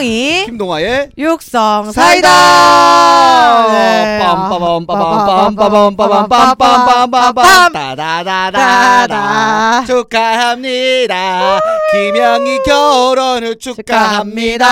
김영희 김동아의 육성 사이다. 네. 따다다다다 축하합니다. 김영희 결혼을 축하합니다.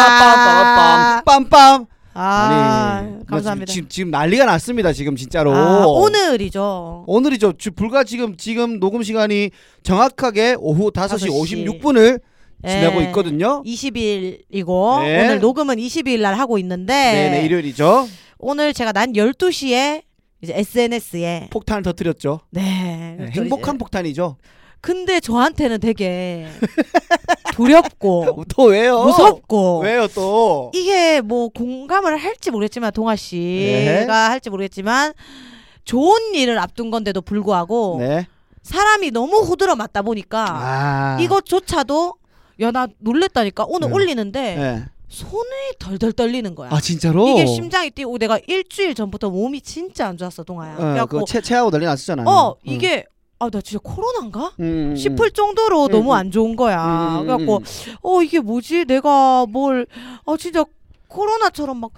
빰빰빰빰빰. 아, 아니, 감사합니다. 지금 지금 난리가 났습니다. 지금 진짜로. 아, 오늘이죠. 오늘이죠. 주- 불과 지금 지금 녹음 시간이 정확하게 오후 5시 5시. 56분을 지나고 예. 있거든요. 20일이고 네. 오늘 녹음은 20일 날 하고 있는데 네, 네, 일요일이죠. 오늘 제가 난 12시에 이제 SNS에 폭탄을 터뜨렸죠. 네. 네, 저 행복한 폭탄이죠. 근데 저한테는 되게 두렵고 또 왜요? 무섭고 왜요 또? 이게 뭐 공감을 할지 모르겠지만 동아 씨가 네. 할지 모르겠지만 좋은 일을 앞둔 건데도 불구하고 네. 사람이 너무 후들어 맞다 보니까 아. 이것조차도 야 나 놀랬다니까 오늘 네. 올리는데 네. 손이 덜덜 떨리는 거야. 아 진짜로? 이게 심장이 뛰고 내가 일주일 전부터 몸이 진짜 안 좋았어 동아야. 어, 그 체, 체하고 난리 났었잖아요. 어 응. 이게 아 나 진짜 코로나인가? 음, 음, 싶을 정도로 음, 너무 음. 안 좋은 거야. 음, 음, 그래갖고 음. 어 이게 뭐지? 내가 뭘 아 진짜 코로나처럼 막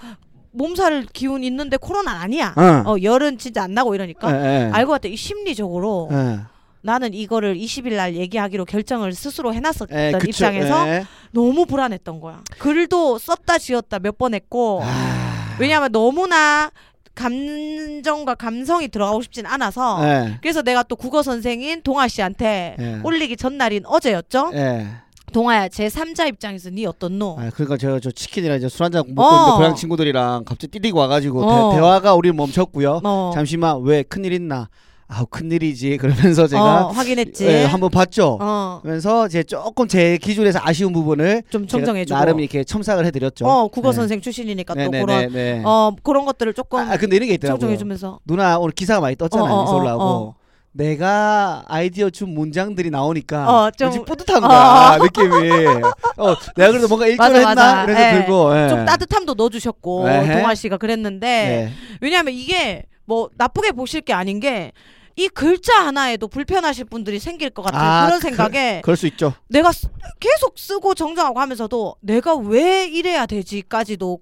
몸살 기운 있는데 코로나 아니야. 어. 어 열은 진짜 안 나고 이러니까 예, 예. 알고 봤더니 심리적으로 예. 나는 이거를 20일 날 얘기하기로 결정을 스스로 해놨었던 예, 그쵸. 입장에서 예. 너무 불안했던 거야. 글도 썼다 지었다 몇 번 했고 아. 왜냐하면 너무나 감정과 감성이 들어가고 싶진 않아서 예. 그래서 내가 또 국어 선생인 동아 씨한테 예. 올리기 전날인 어제였죠. 예. 동아야 제 3자 입장에서 네 어떻노? 아, 그러니까 제가 저 치킨이랑 이제 술 한잔 먹고 어. 있는데 고향 친구들이랑 갑자기 띠리고 와가지고 어. 대, 화가 우리 멈췄고요. 어, 잠시만 왜 큰일 있나? 아 큰일이지. 그러면서 제가 어, 확인했지. 예, 한번 봤죠. 어, 그러면서 제 조금 제 기준에서 아쉬운 부분을 좀 정정해주고. 나름 이렇게 첨삭을 해드렸죠. 어, 국어 네. 선생 출신이니까 또 네네네, 그런 네. 어 그런 것들을 조금 아 근데 이런 게 있더라고요. 정정해주면서. 누나 오늘 기사가 많이 떴잖아요. 어, 어, 올라오고. 어, 어. 내가 아이디어 준 문장들이 나오니까 어, 좀- 뿌듯한 거야 느낌이. 어, 내가 그래도 뭔가 일조를 했나 맞아. 그래서 예. 들고. 예. 좀 따뜻함도 넣어주셨고 에헤. 동아 씨가 그랬는데 네. 왜냐하면 이게 뭐 나쁘게 보실 게 아닌 게 이 글자 하나에도 불편하실 분들이 생길 것 같은 아, 그런 그- 생각에 그 럴 수 있죠. 내가 쓰- 계속 쓰고 정정하고 하면서도 내가 왜 이래야 되지까지도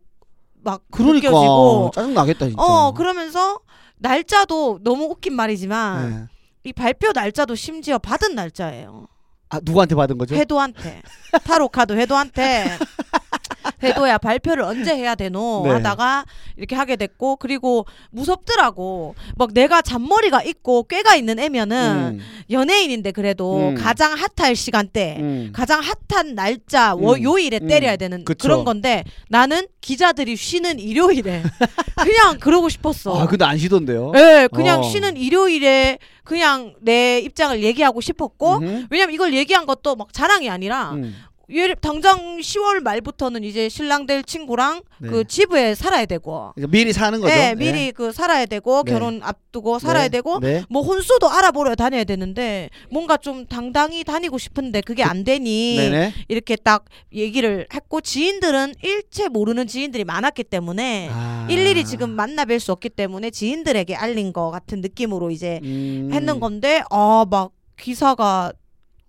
막 그러니까 느껴지고 짜증 나겠다 진짜. 어 그러면서 날짜도 너무 웃긴 말이지만 네. 이 발표 날짜도 심지어 받은 날짜예요. 아 누구한테 받은 거죠? 회도한테 타로 카드 회도한테 회도야 발표를 언제 해야 되노 네. 하다가 이렇게 하게 됐고 그리고 무섭더라고 막 내가 잔머리가 있고 꾀가 있는 애면은 음, 연예인인데 그래도 음. 가장 핫할 시간대 음. 가장 핫한 날짜 월 음. 요일에 음. 때려야 되는 그쵸. 그런 건데 나는 기자들이 쉬는 일요일에 그냥 그러고 싶었어. 아 근데 안 쉬던데요. 예, 그냥 어. 쉬는 일요일에 그냥 내 입장을 얘기하고 싶었고 음흠. 왜냐면 이걸 얘기한 것도 막 자랑이 아니라 음. 예를 당장 10월 말부터는 이제 신랑 될 친구랑 네. 그 집에 살아야 되고 그러니까 미리 사는 거죠. 예, 미리 그 살아야 되고 네. 결혼 앞두고 살아야 네. 되고 네. 뭐 혼수도 알아보러 다녀야 되는데 뭔가 좀 당당히 다니고 싶은데 그게 안 되니 네네. 이렇게 딱 얘기를 했고 지인들은 일체 모르는 지인들이 많았기 때문에 아. 일일이 지금 만나뵐 수 없기 때문에 지인들에게 알린 것 같은 느낌으로 이제 음. 했는 건데 아막 기사가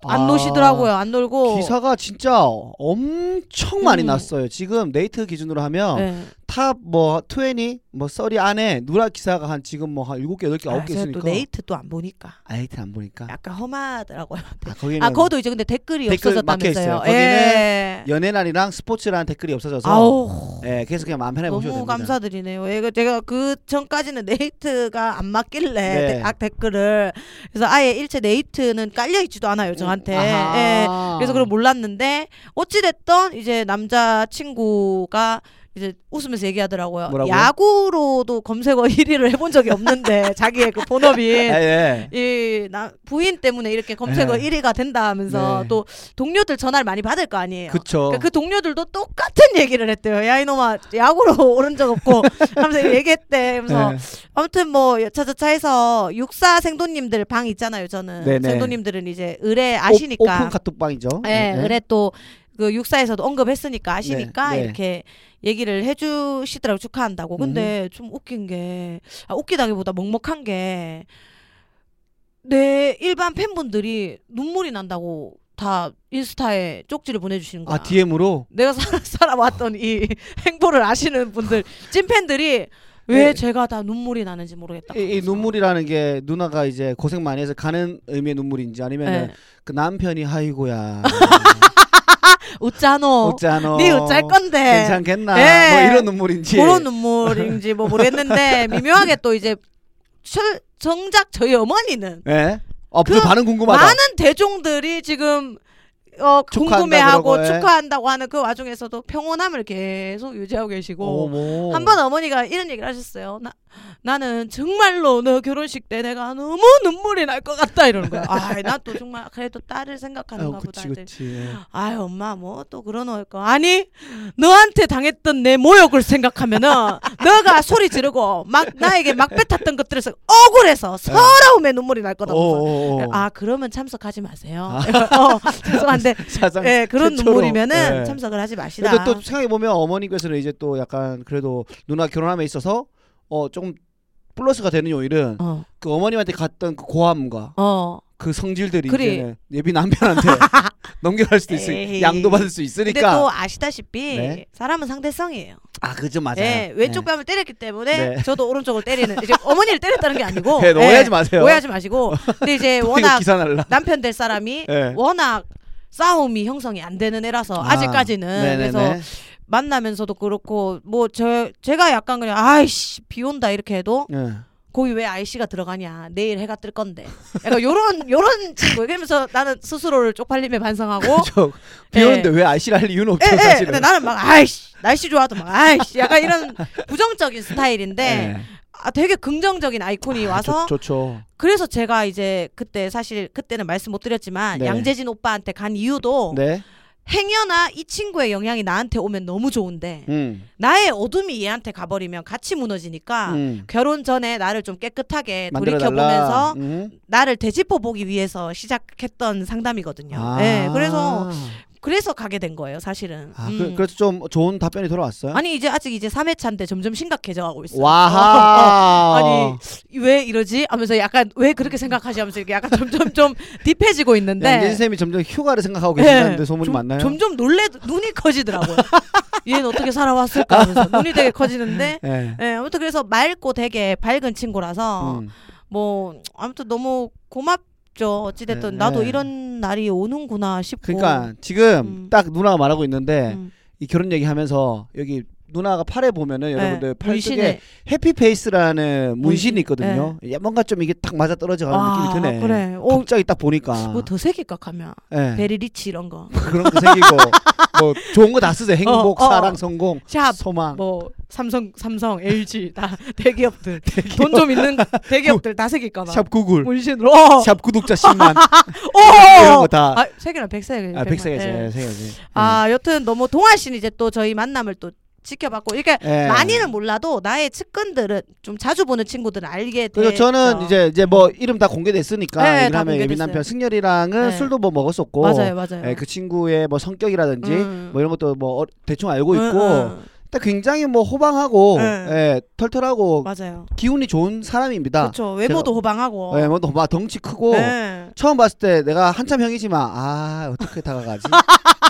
안 아. 노시더라고요 안 놀고 기사가 진짜 엄청 많이 음. 났어요. 지금 네이트 기준으로 하면 네. 탑뭐 20, 뭐 썰이 안에 누라 기사가 한 지금 뭐 한 7개, 8개, 아, 9개 제가 있으니까. 또 네이트 또 안 보니까 아, 네이트 안 보니까. 약간 험하더라고요. 아, 거기는 아 거기도 이제 근데 댓글이 댓글. 없어졌다면서요. 거기는 예. 연예난이랑 스포츠라는 댓글이 없어져서 아우 예, 그래서 그냥 마음 편하게 보셔도 너무 됩니다. 감사드리네요. 이거 제가 그 전까지는 네이트가 안 맞길래 네. 데- 아, 댓글을 그래서 아예 일체 네이트는 깔려 있지도 않아요 저한테. 아하. 예. 그래서 그걸 몰랐는데 어찌 됐던 이제 남자 친구가 이제 웃으면서 얘기하더라고요. 뭐라고요? 야구로도 검색어 1위를 해본 적이 없는데 자기의 그 본업인 예, 예. 이 나, 부인 때문에 이렇게 검색어 네. 1위가 된다 하면서 네. 또 동료들 전화를 많이 받을 거 아니에요. 그쵸. 그러니까 그 동료들도 똑같은 얘기를 했대요. 야 이놈아 야구로 오른 적 없고 하면서 얘기했대. 그래서 네. 아무튼 뭐 여차저차 해서 육사 생도님들 방 있잖아요. 저는 네네. 생도님들은 이제 의뢰 오- 아시니까. 오 픈 카톡방이죠. 예, 네. 의뢰 또 그 육사에서도 언급했으니까 아시니까 네, 네. 이렇게 얘기를 해주시더라고 축하한다고. 근데 좀 웃긴 게 아, 웃기다기보다 먹먹한 게 내 일반 팬분들이 눈물이 난다고 다 인스타에 쪽지를 보내주시는 거야. 아 DM으로 내가 살, 살아왔던 이 행보를 아시는 분들 찐팬들이 왜 네. 제가 다 눈물이 나는지 모르겠다. 이, 이 눈물이라는 게 누나가 이제 고생 많이 해서 가는 의미의 눈물인지 아니면 네. 그 남편이 아이고야 웃자노. 웃잖아 네 웃잘 건데. 괜찮겠나 네. 뭐 이런 눈물인지 그런 눈물인지 뭐 모르겠는데 미묘하게 또 이제 실- 정작 저희 어머니는 예? 어, 그 그 반응 궁금하다. 많은 대중들이 지금 어 궁금해하고 그러고, 예. 축하한다고 하는 그 와중에서도 평온함을 계속 유지하고 계시고. 한 번 어머니가 이런 얘기를 하셨어요. 나 나는 정말로 너 결혼식 때 내가 너무 눈물이 날 것 같다 이러는 거야. 아, 나 또 정말 그래도 딸을 생각하는가 어, 보다. 예. 아유 엄마 뭐 또 그러노 거 아니 너한테 당했던 내 모욕을 생각하면은 너가 소리 지르고 막 나에게 막 뱉었던 것들에서 억울해서 서러움에 눈물이 날 거다. 어, 어, 어. 아 그러면 참석하지 마세요. 어, 죄송한데 사상 예 그런 최초로. 눈물이면은 예. 참석을 하지 마시다. 근데 또 생각해 보면 어머니께서는 이제 또 약간 그래도 누나 결혼함에 있어서 어 조금 플러스가 되는 요일은 어, 그 어머님한테 갔던 그 고함과 어. 그 성질들이 그래. 이제 예비 남편한테 넘겨갈 수도 있으 에이. 양도 받을 수 근데 있으니까 또 아시다시피 네. 사람은 상대성이에요. 아 그죠 맞아요. 예, 왼쪽 뺨을 때렸기 때문에 네. 저도 오른쪽을 때리는 이제 어머니를 때렸다는 게 아니고 네, 예, 오해하지 마세요. 오해하지 마시고 근데 이제 또 이거 워낙 기사 날라. 남편 될 사람이 예. 워낙 싸움이 형성이 안 되는 애라서 아, 아직까지는 네네네. 그래서 만나면서도 그렇고 뭐 저 제가 약간 그냥 아이씨 비 온다 이렇게 해도 예. 거기 왜 아이씨가 들어가냐 내일 해가 뜰 건데 약간 요런 요런 친구 그러면서 나는 스스로를 쪽팔림에 반성하고 저 예. 비오는데 왜 아이씨를 할 이유는 없죠 예, 예. 사실은. 근데 나는 막 아이씨 날씨 좋아도 막 아이씨 약간 이런 부정적인 스타일인데 예. 아, 되게 긍정적인 아이콘이 아, 와서 좋, 좋죠. 그래서 제가 이제 그때 사실 그때는 말씀 못 드렸지만 네. 양재진 오빠한테 간 이유도 네. 행여나 이 친구의 영향이 나한테 오면 너무 좋은데 음. 나의 어둠이 얘한테 가버리면 같이 무너지니까 음. 결혼 전에 나를 좀 깨끗하게 돌이켜보면서 음. 나를 되짚어 보기 위해서 시작했던 상담이거든요. 아. 네, 그래서 그래서 가게 된 거예요, 사실은. 아, 음. 그, 그래서 좀 좋은 답변이 돌아왔어요. 아니 이제 아직 이제 3회차인데 점점 심각해져 가고 있어요. 와하. 아니 왜 이러지? 하면서 약간 왜 그렇게 생각하지? 하면서 이렇게 약간 점점 좀 딥해지고 있는데 양재진 쌤이 점점 휴가를 생각하고 네. 계신다는데 소문이 좀- 많나요? 점점 놀래 눈이 커지더라고요. 얘는 어떻게 살아왔을까 하면서 눈이 되게 커지는데 예. 예, 아무튼 그래서 맑고 되게 밝은 친구라서 음. 뭐 아무튼 너무 고맙 죠. 어찌됐든 네, 나도 네. 이런 날이 오는구나 싶고. 그러니까 지금 음. 딱 누나가 말하고 있는데 음. 이 결혼 얘기하면서 여기 누나가 팔에 보면은 여러분들 네, 팔뚝에 문신에 happy face라는 문신이 문신, 있거든요. 야, 뭔가 좀 이게 딱 맞아 떨어져 가는 아, 느낌이 드네. 그래. 어, 갑자기 딱 보니까 뭐 더 새길까 하면 예. very rich 이런 거. 그런 거 생기고 뭐 좋은 거 다 쓰세요. 행복, 어, 어. 사랑, 성공, 샵, 소망. 뭐 삼성, 삼성, LG 다 대기업들 돈좀 있는 대기업들 다 새길까 봐. 샵 구글, 문신으로. 어. 샵 구독자 10만 어. 이런 거 다. 아, 세계나 백세. 아, 백세겠지, 예, 세계지. 아, 여튼 너무 동아 씨는 이제 또 저희 만남을 또 지켜봤고 이렇게 예. 많이는 몰라도 나의 측근들은 좀 자주 보는 친구들은 알게 돼. 그리고 저는 이제 이제 뭐 이름 다 공개됐으니까 네, 다 이남의 예비 공개됐어요. 남편 승열이랑은 네. 술도 뭐 먹었었고 맞아요, 맞아요. 예, 그 친구의 뭐 성격이라든지 음. 뭐 이런 것도 뭐 어- 대충 알고 있고 응, 응. 일단 굉장히 뭐 호방하고 네. 예, 털털하고 맞아요. 기운이 좋은 사람입니다. 그렇죠. 외모도 호방하고. 예, 뭐막 덩치 크고 네. 처음 봤을 때 내가 한참 형이지만 아 어떻게 다가가지?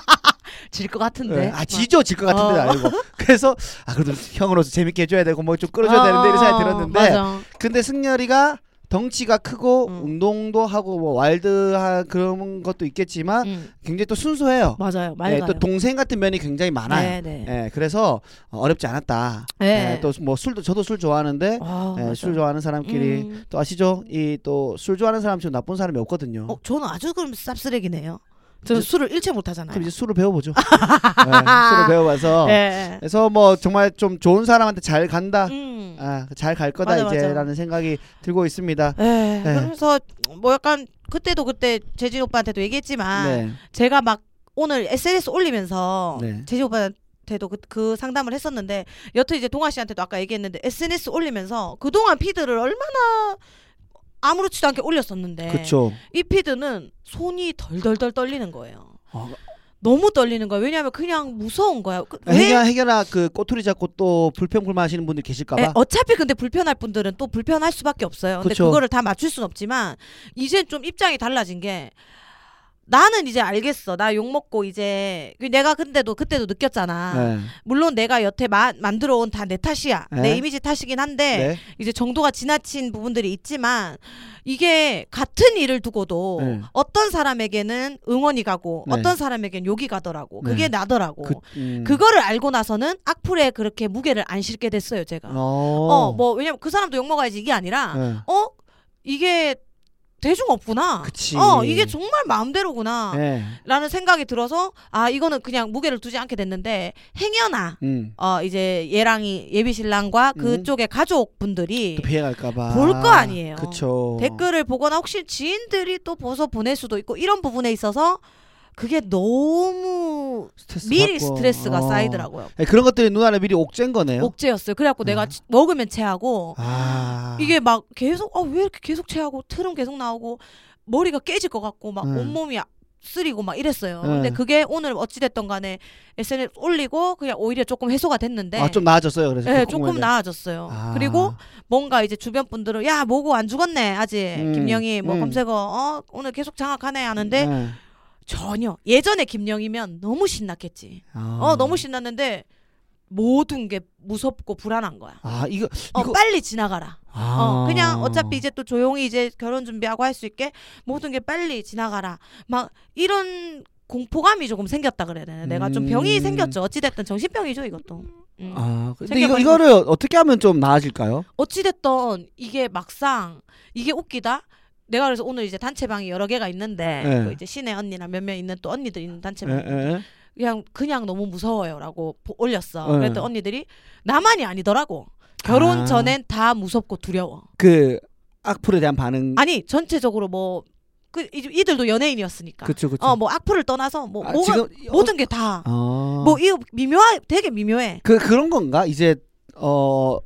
질 것 같은데. 예, 아 지죠 질 것 같은데 어. 알고 그래서 아 그래도 형으로서 재밌게 해줘야 되고 뭐 좀 끌어줘야 되는데 이런 생각이 들었는데 맞아. 근데 승열이가 덩치가 크고 음. 운동도 하고 뭐 와일드한 그런 것도 있겠지만 음, 굉장히 또 순수해요. 맞아요. 예. 또 동생 같은 면이 굉장히 많아요. 네, 네. 예, 그래서 어, 어렵지 않았다. 네. 예, 또뭐 술도 저도 술 좋아하는데 아, 예. 술 좋아하는 사람끼리 음. 또 아시죠? 이 또 술 좋아하는 사람 좀 나쁜 사람이 없거든요. 어, 저는 아주 그럼 쌉쓰레기네요. 저는 이제- 술을 일체 못 하잖아요. 그럼 이제 술을 배워보죠. 예, 술을 배워봐서 예. 그래서 뭐 정말 좀 좋은 사람한테 잘 간다. 음. 아, 잘 갈 거다 맞아, 맞아. 이제라는 생각이 들고 있습니다. 예. 네. 그래서 뭐 약간 그때도 그때 재진 오빠한테도 얘기했지만 네. 제가 막 오늘 SNS 올리면서 네. 재진 오빠한테도 그, 그 상담을 했었는데 여튼 이제 동아 씨한테도 아까 얘기했는데 SNS 올리면서 그동안 피드를 얼마나 아무렇지도 않게 올렸었는데 그렇죠. 이 피드는 손이 덜덜덜 떨리는 거예요. 어, 너무 떨리는 거야. 왜냐하면 그냥 무서운 거야. 그- 왜? 해결 해결아 그 꼬투리 잡고 또 불평 불만하시는 분들 계실까봐. 에, 어차피 근데 불편할 분들은 또 불편할 수밖에 없어요. 근데 그쵸. 그거를 다 맞출 순 없지만 이제 좀 입장이 달라진 게 나는 이제 알겠어. 나 욕 먹고 이제 그 내가 근데도 그때도 느꼈잖아. 네. 물론 내가 여태 마, 만들어 온 다 내 탓이야. 네. 내 이미지 탓이긴 한데 네. 이제 정도가 지나친 부분들이 있지만 이게 같은 일을 두고도 네. 어떤 사람에게는 응원이 가고 네. 어떤 사람에게는 욕이 가더라고. 그게 네. 나더라고. 그, 음. 그거를 알고 나서는 악플에 그렇게 무게를 안 실게 됐어요, 제가. 어. 어, 뭐 왜냐면 그 사람도 욕 먹어야지 이게 아니라 네. 어 이게 대중 없구나. 그치. 어 이게 정말 마음대로구나. 네. 라는 생각이 들어서 아 이거는 그냥 무게를 두지 않게 됐는데 행여나 음. 어 이제 얘랑이 예비 신랑과 음. 그쪽의 가족분들이 또 피해 갈까 봐 볼 거 아니에요. 그쵸. 댓글을 보거나 혹시 지인들이 또 보서 보낼 수도 있고 이런 부분에 있어서 그게 너무 스트레스 미리 받고. 스트레스가 어. 쌓이더라고요. 네, 그런 것들이 누나는 미리 옥죄인 거네요. 옥죄였어요. 그래갖고 아. 내가 치- 먹으면 체하고 아. 이게 막 계속 아 왜 이렇게 계속 체하고 트름 계속 나오고 머리가 깨질 것 같고 막 음. 온몸이 아- 쓰리고 막 이랬어요. 음. 근데 그게 오늘 어찌됐던 간에 SNS 올리고 그냥 오히려 조금 해소가 됐는데 아, 좀 나아졌어요. 그래서 네, 그 조금. 나아졌어요. 아. 그리고 뭔가 이제 주변 분들은 야 뭐고 안 죽었네 아직 음, 김영희 뭐 음. 검색어 어 오늘 계속 장악하네 하는데 네. 전혀 예전에 김영희면 너무 신났겠지. 아. 어 너무 신났는데 모든 게 무섭고 불안한 거야. 아 이거 어 이거 빨리 지나가라. 아. 어 그냥 어차피 이제 또 조용히 이제 결혼 준비하고 할 수 있게 모든 게 빨리 지나가라. 막 이런 공포감이 조금 생겼다 그래야 되나? 내가 좀 병이 음. 생겼죠. 어찌됐든 정신병이죠 이것도. 음. 아 근데 이거 이거를 어떻게 하면 좀 나아질까요? 어찌됐던 이게 막상 이게 웃기다. 내가 그래서 오늘 이제 단체방이 여러 개가 있는데 네. 그 이제 신의 언니나 몇 명 있는 또 언니들 있는 예, 단체방 예. 그냥 그냥 너무 무서워요라고 보- 올렸어. 네. 그랬더니 언니들이 나만이 아니더라고. 결혼 아. 전엔 다 무섭고 두려워. 그 악플에 대한 반응. 아니 전체적으로 뭐 그 이들도 연예인이었으니까. 그쵸 그쵸. 어뭐 악플을 떠나서 뭐 아, 뭐가 지금 모든 게 다. 어. 뭐 이거 미묘하 되게 미묘해. 그 그런 건가? 이제 어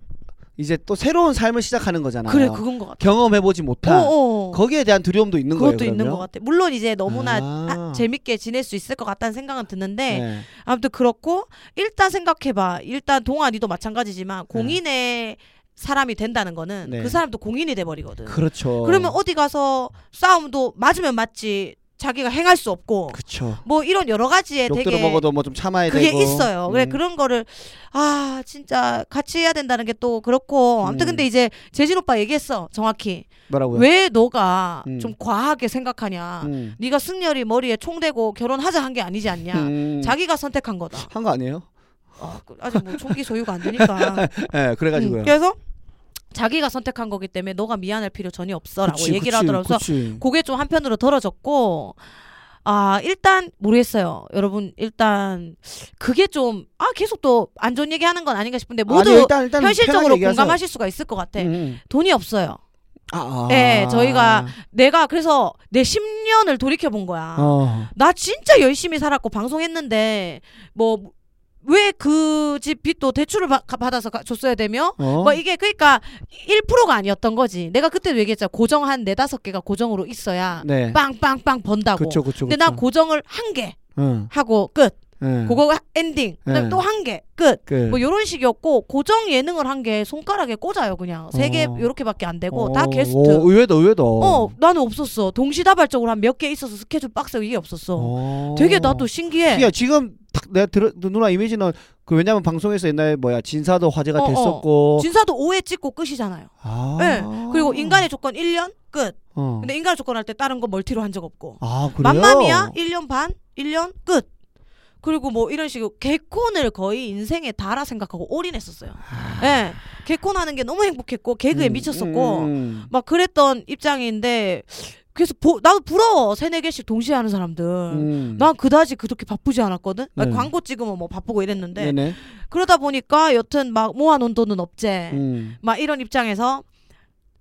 이제 또 새로운 삶을 시작하는 거잖아요. 그래 그건 것 같아. 경험해보지 못한 어, 어. 거기에 대한 두려움도 있는 거예요. 그것도 있는? 것 같아. 물론 이제 너무나 아. 아, 재밌게 지낼 수 있을 것 같다는 생각은 드는데 네. 아무튼 그렇고 일단 생각해봐. 일단 동아리도 마찬가지지만 공인의 사람이 된다는 거는 네. 그 사람도 공인이 돼버리거든. 그렇죠. 그러면 어디 가서 싸움도 맞으면 맞지 자기가 행할 수 없고 그쵸. 뭐 이런 여러 가지에 욕 되게 들어먹어도 뭐 좀 참아야 그게 되고. 있어요. 그래 음. 그런 거를 아 진짜 같이 해야 된다는 게 또 그렇고 아무튼 음. 근데 이제 재진 오빠 얘기했어 정확히 뭐라고요? 왜 너가 음. 좀 과하게 생각하냐 음. 네가 승열이 머리에 총 대고 결혼하자 한 게 아니지 않냐 음. 자기가 선택한 거다 한 거 아니에요? 어, 그- 아직 뭐 총기 소유가 안 되니까 예, 그래가지고요. 음, 그래서 자기가 선택한 거기 때문에 너가 미안할 필요 전혀 없어라고 그치, 얘기를 하더라고요 그래서. 그게 좀 한편으로 덜어졌고 아 일단 모르겠어요 여러분 일단 그게 좀 아 계속 또 안 좋은 얘기하는 건 아닌가 싶은데 모두 아니, 일단, 일단 현실적으로. 공감하실 수가 있을 것 같아 음, 음. 돈이 없어요 아, 아. 네, 저희가 내가 그래서 내 10년을 돌이켜 본 거야 어. 나 진짜 열심히 살았고 방송했는데 뭐 왜 그 집 빚도 대출을 받, 받아서 가- 줬어야 되며 어? 뭐 이게 그러니까 1%가 아니었던 거지 내가 그때도 얘기했잖아 고정 한 네다섯 개가 고정으로 있어야 네. 빵빵빵 번다고 그쵸, 그쵸, 근데 그쵸. 난 고정을 한 개 응. 하고 끝 응. 그거 엔딩 그다음에 네. 또 한 개 끝 그. 뭐 요런 식이었고 고정 예능을 한 게 손가락에 꽂아요 그냥 세 개 어. 요렇게밖에 안 되고 어, 다 게스트 오, 의외다, 의외다. 어 나는 없었어 동시다발적으로 한 몇 개 있어서 스케줄 빡세고 이게 없었어 어. 되게 나도 신기해 야 지금 딱 내가 들어 누나 이미지는 그 왜냐면 방송에서 옛날에 뭐야 진사도 화제가 어, 어. 됐었고. 진사도 5회 찍고 끝이잖아요. 아. 네. 그리고 인간의 조건 1년 끝. 어. 근데 인간의 조건 할 때 다른 거 멀티로 한 적 없고. 아 그래요? 맘마미아 1년 반? 1년 끝. 그리고 뭐 이런 식으로 개콘을 거의 인생의 다라 생각하고 올인했었어요. 예. 개콘 하는 게 너무 행복했고 개그에 음, 미쳤었고. 음, 막 그랬던 입장인데 그래서 보, 나도 부러워 세네 개씩 동시에 하는 사람들 음. 난 그다지 그렇게 바쁘지 않았거든 아니, 네. 광고 찍으면 뭐 바쁘고 이랬는데 네네. 그러다 보니까 여튼 막 모아놓은 돈은 없제 음. 막 이런 입장에서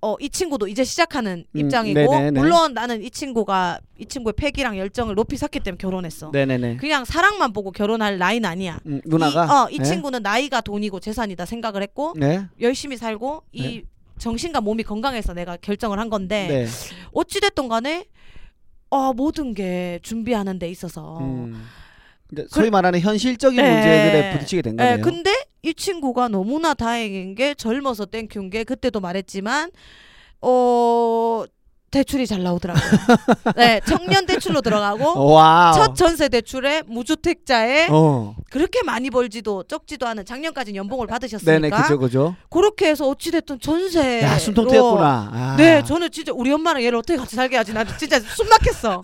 어 이 친구도 이제 시작하는 음, 입장이고 네네네. 물론 나는 이 친구가 이 친구의 패기랑 열정을 높이 샀기 때문에 결혼했어 네네네. 그냥 사랑만 보고 결혼할 나이는 아니야 음, 누나가 이, 어, 이 네? 친구는 나이가 돈이고 재산이다 생각을 했고 네. 열심히 살고 이 네. 정신과 몸이 건강해서 내가 결정을 한 건데 네. 어찌됐든 간에 어, 모든 게 준비하는 데 있어서 음. 이제 소위 말하는 현실적인 네. 문제들에 부딪히게 된 거네요. 예, 근데 이 친구가 너무나 다행인 게 젊어서 thank you인 게 그때도 말했지만 어 대출이 잘 나오더라고요. 네, 청년 대출로 들어가고 wow. 첫 전세 대출에 무주택자에 어. 그렇게 많이 벌지도 적지도 않은 작년까지 연봉을 받으셨으니까 네네 그죠 그죠. 그렇게 해서 어찌 됐든 전세 야 숨통 트였구나. 아. 네, 저는 진짜 우리 엄마랑 얘를 어떻게 같이 살게 하지? 나 진짜 숨 막혔어.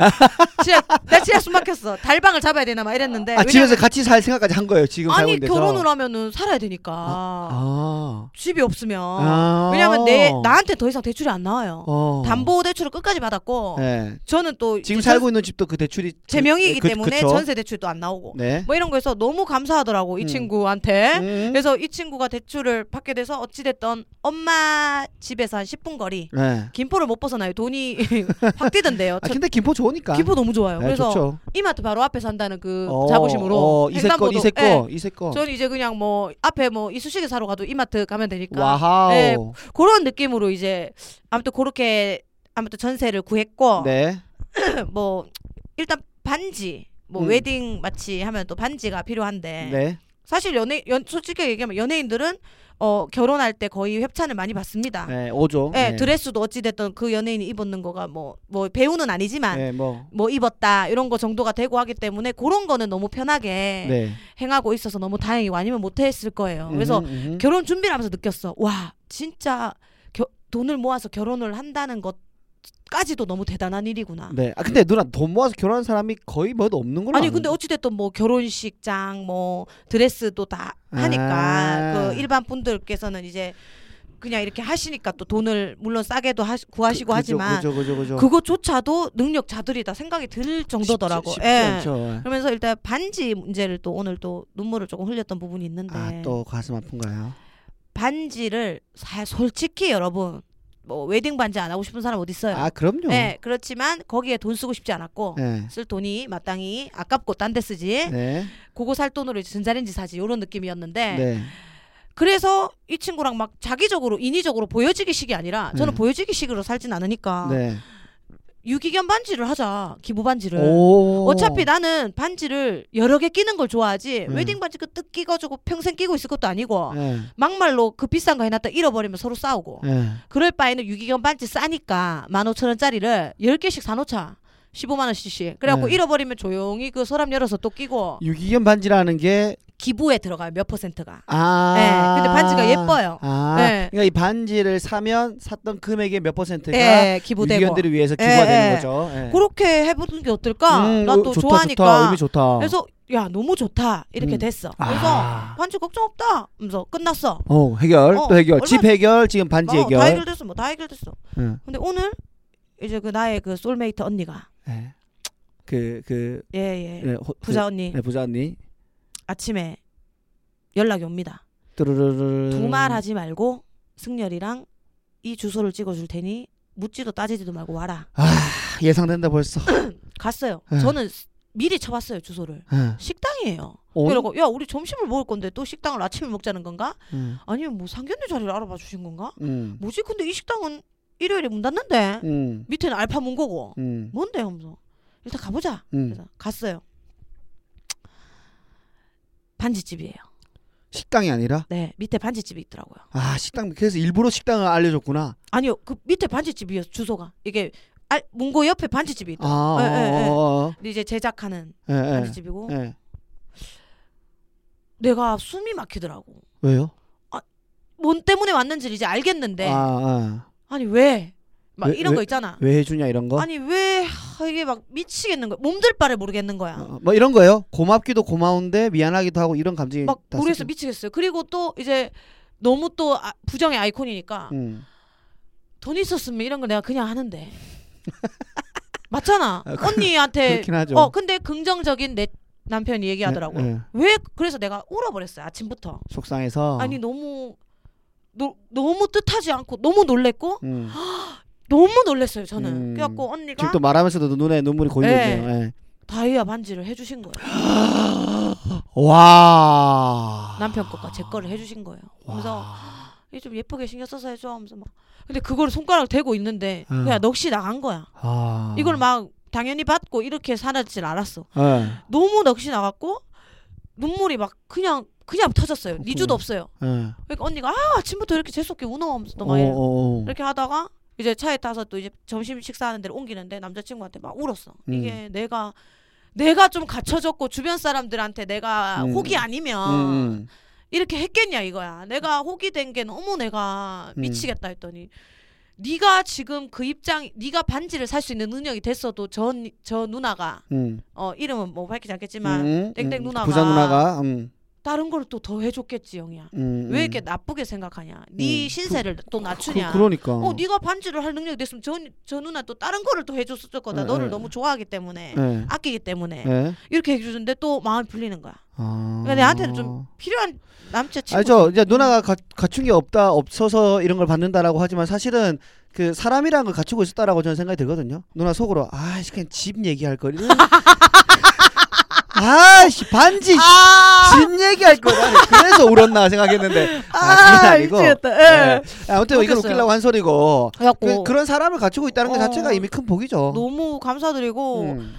진짜 나 진짜 숨 막혔어. 달방을 잡아야 되나 막 이랬는데. 아 집에서 같이 살 생각까지 한 거예요 지금 아니. 결혼을 하면은 살아야 되니까 아. 집이 없으면 아. 왜냐면 내 나한테 더 이상 대출이 안 나와요. 어. 담보 대 출을 끝까지 받았고 네. 저는 또 지금 살고 있는 집도 그 대출이 제 명의이기 그- 때문에 그쵸? 전세 대출도 안 나오고 네. 뭐 이런 거에서 너무 감사하더라고 이 음. 친구한테. 음. 그래서 이 친구가 대출을 받게 돼서 어찌됐던 엄마 집에서 한 10분 거리 네. 김포를 못 벗어나요. 돈이 확 뛰던데요. 아저 근데 김포 좋으니까. 김포 너무 좋아요. 네, 그래서 좋죠. 이마트 바로 앞에 산다는 그 어, 자부심으로 어, 이세 거 횡단보도- 이세 예. 거 이세 거. 저는 이제 그냥 뭐 앞에 뭐 이쑤시개 사러 가도 이마트 가면 되니까 wow. 네, 그런 느낌으로 이제 아무튼 그렇게 아무튼 전세를 구했고 네. 뭐 일단 반지 뭐 음. 웨딩 마치 하면 또 반지가 필요한데 네. 사실 연예 연 솔직히 얘기하면 연예인들은 어 결혼할 때 거의 협찬을 많이 받습니다. 네. 오죠. 예, 드레스도 어찌 됐든 그 연예인이 입었는 거가 뭐뭐 배우는 아니지만 네, 뭐. 뭐 입었다 이런 거 정도가 되고 하기 때문에 그런 거는 너무 편하게 네. 행하고 있어서 너무 다행이고 아니면 못 했을 거예요. 그래서 음흠, 음흠. 결혼 준비를 하면서 느꼈어. 와 진짜 겨, 돈을 모아서 결혼을 한다는 것 까지도 너무 대단한 일이구나. 네. 아 근데 누나 돈 모아서 결혼한 사람이 거의 뭐 없는 걸로 아니. 근데 어찌됐든 뭐 결혼식장 뭐 드레스도 다 아. 하니까 그 일반 분들께서는 이제 그냥 이렇게 하시니까 또 돈을 물론 싸게도 하시, 구하시고 그- 하지만 그죠 그죠 그죠. 그거조차도 능력자들이다 생각이 들 정도더라고. 쉽지, 쉽지 예. 않죠. 그러면서 일단 반지 문제를 또 오늘 또 눈물을 조금 흘렸던 부분이 있는데 아, 또 가슴 아픈가요? 반지를 사, 솔직히 여러분 뭐 웨딩 반지 안 하고 싶은 사람 어디 있어요? 아, 그럼요. 네, 그렇지만 거기에 돈 쓰고 싶지 않았고 네. 쓸 돈이 마땅히 아깝고 딴 데 쓰지. 네. 그거 살 돈으로 이제 전자레인지 사지 이런 느낌이었는데 네. 그래서 이 친구랑 막 작위적으로 인위적으로 보여지기식이 아니라 저는 네. 보여지기식으로 살진 않으니까 네. 유기견 반지를 하자 기부 반지를 오. 어차피 나는 반지를 여러 개 끼는 걸 좋아하지 네. 웨딩 반지 그뜩 끼가지고 평생 끼고 있을 것도 아니고 네. 막말로 그 비싼 거 해놨다 잃어버리면 서로 싸우고 네. 그럴 바에는 유기견 반지 싸니까 15,000원짜리를 10개씩 사놓자 15만 원씩씩 그래갖고 네. 잃어버리면 조용히 그 서랍 열어서 또 끼고 유기견 반지라는 게 기부에 들어가요 몇 퍼센트가 아. 네, 근데 반지가 예뻐요. 아. 네. 그러니까 이 반지를 사면 샀던 금액의 몇 퍼센트가 예, 기부되고 유기견들을 위해서 예, 기부가 되는 예. 거죠. 예. 그렇게 해보는 게 어떨까 음, 나또 좋다, 좋아하니까 좋다. 의미 좋다. 그래서 야 너무 좋다 이렇게 음. 됐어 그래서 아. 반지 걱정 없다 하면서 끝났어 어, 해결. 어, 또 해결. 얼마- 집 해결, 지금 반지 어, 해결. 다 해결됐어 뭐 다 해결됐어 응. 근데 오늘 이제 그 나의 그 솔메이트 언니가 예. 그, 그, 예 예 네, 호- 부자 언니 그, 네, 부자 언니. 아침에 연락이 옵니다 뚜루루루. 두말 하지 말고 승열이랑 이 주소를 찍어줄 테니 묻지도 따지지도 말고 와라 예상된다 벌써. 갔어요 예. 저는 미리 쳐봤어요 주소를 예. 식당이에요 어? 그러고 야 우리 점심을 먹을 건데 또 식당을 아침에 먹자는 건가 응. 아니면 뭐 상견례 자리를 알아봐 주신 건가 응. 뭐지 근데 이 식당은 일요일에 문 닫는데 응. 밑에는 알파 문 거고 응. 뭔데 하면서 일단 가보자 응. 그래서 갔어요 반지집이에요 식당이 아니라 네 밑에 반지집이 있더라고요 아 식당 그래서 일부러 식당을 알려줬구나. 아니요 그 밑에 반지집이요 주소가 이게 알, 문고 옆에 반지집이 있다 아, 예, 예, 예. 어, 어, 어. 근데 이제 제작하는 예, 예. 반지집이고 예. 내가 숨이 막히더라고 왜요? 뭔 때문에 왔는지 이제 알겠는데 아, 아. 아니 왜 막 왜- 이런 왜- 거 있잖아 왜 해주냐 이런 거? 아니 왜 하, 이게 막 미치겠는 거야 몸둘 바를 모르겠는 거야 어, 뭐 이런 거예요? 고맙기도 고마운데 미안하기도 하고 이런 감정이 막다 모르겠어. 미치겠어요 그리고 또 이제 너무 또 아, 부정의 아이콘이니까 음. 돈 있었으면 이런 거 내가 그냥 하는데 맞잖아 아, 그- 언니한테. 어 근데 긍정적인 내 남편이 얘기하더라고 예, 예. 왜 그래서 내가 울어버렸어요 아침부터 속상해서. 아니 너무 노, 너무 뜻하지 않고 너무 놀랬고 음. 너무 놀랬어요 저는 음. 그래갖고 언니가 지금 또 말하면서도 눈에 눈물이 고이네요. 예. 다이아 반지를 해주신 거예요 와. 남편 것과 제 거를 해주신 거예요 그래서 와. 이게 좀 예쁘게 신경 써서 해줘 하면서 막 근데 그걸 손가락 대고 있는데 응. 그냥 넋이 나간 거야 아. 이걸 막 당연히 받고 이렇게 살았줄 알았어 예. 너무 넋이 나갔고 눈물이 막 그냥 그냥 터졌어요 니주도. 없어요 예. 그러니까 언니가 아 아침부터 이렇게 재수없게 우너 하면서 어, 막 이래. 어, 어. 이렇게 하다가 이제 차에 타서 또 이제 점심 식사하는 데를 옮기는데 남자친구한테 막 울었어. 음. 이게 내가 내가 좀 갖춰졌고 주변 사람들한테 내가 음. 혹이 아니면 음, 이렇게 했겠냐 이거야. 내가 혹이 된 게 너무 내가 음. 미치겠다 했더니 네가 지금 그 입장 네가 반지를 살 수 있는 능력이 됐어도 저, 저 누나가 음. 어 이름은 뭐 밝히지 않겠지만 음, 땡땡 음. 누나가 부산 누나가 음, 다른 걸 또 더 해줬겠지 영이야. 음, 왜 음. 이렇게 나쁘게 생각하냐? 네 음. 신세를 또 낮추냐? 그, 러니까 어, 네가 반지를 할 능력이 됐으면 저, 저 누나 또 다른 거를 또 해줬을 거다. 네, 너를 네. 너무 좋아하기 때문에 네. 아끼기 때문에 네. 이렇게 해주는데 또 마음이 풀리는 거야. 아. 그러니까 내한테는 좀 필요한 남자 친구. 알죠. 이제 누나가 가, 갖춘 게 없다 없어서 이런 걸 받는다라고 하지만 사실은 그 사람이라는 걸 갖추고 있었다라고 저는 생각이 들거든요. 누나 속으로 아씨 그냥 집 얘기할 걸. 아씨 반지 아, 집 얘기할 걸. 나는 그래서 울었나 생각했는데 아, 아, 그게 아니고. 예. 네. 아무튼 웃겼어요. 웃기려고 한 소리고 그래갖고 그, 그런 사람을 갖추고 있다는 것 어, 자체가 이미 큰 복이죠. 너무 감사드리고 음.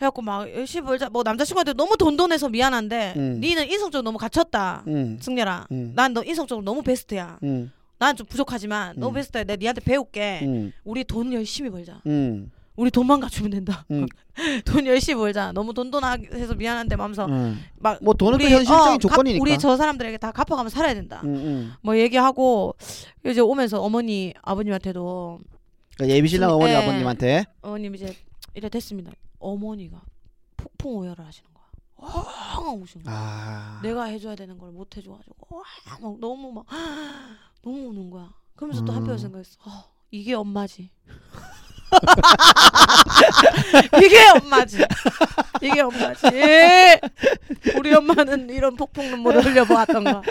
해갖고 막 열심히 벌자. 뭐 남자친구한테 너무 돈돈해서 미안한데 음. 니는 인성적으로 너무 갖췄다. 음. 승렬아. 음. 난너 인성적으로 너무 베스트야. 음. 난좀 부족하지만 너무 음. 베스트야. 내가 니한테 배울게. 음. 우리 돈 열심히 벌자. 음. 우리 돈만 갖추면 된다. 음. 돈 열심히 벌자. 너무 돈돈해서 미안한데 하면서 음. 막뭐 돈은 또 우리, 현실적인 어, 갚- 조건이니까. 우리 저 사람들에게 다 갚아가면서 살아야 된다. 음, 음. 뭐 얘기하고 이제 오면서 어머니 아버님한테도 그러니까 예비 신랑 어머니 예. 아버님한테 어머님 이제 이래 됐습니다. 어머니가 폭풍 오열을 하시는 거야. 황 우시는 거야. 아. 내가 해줘야 되는 걸 못 해줘가지고 와, 막 너무 막 너무 우는 거야. 그러면서 또 음. 한편으로 생각했어. 어, 이게 엄마지. 이게 엄마지. 이게 엄마지. 우리 엄마는 이런 폭풍 눈물을 흘려보았던가.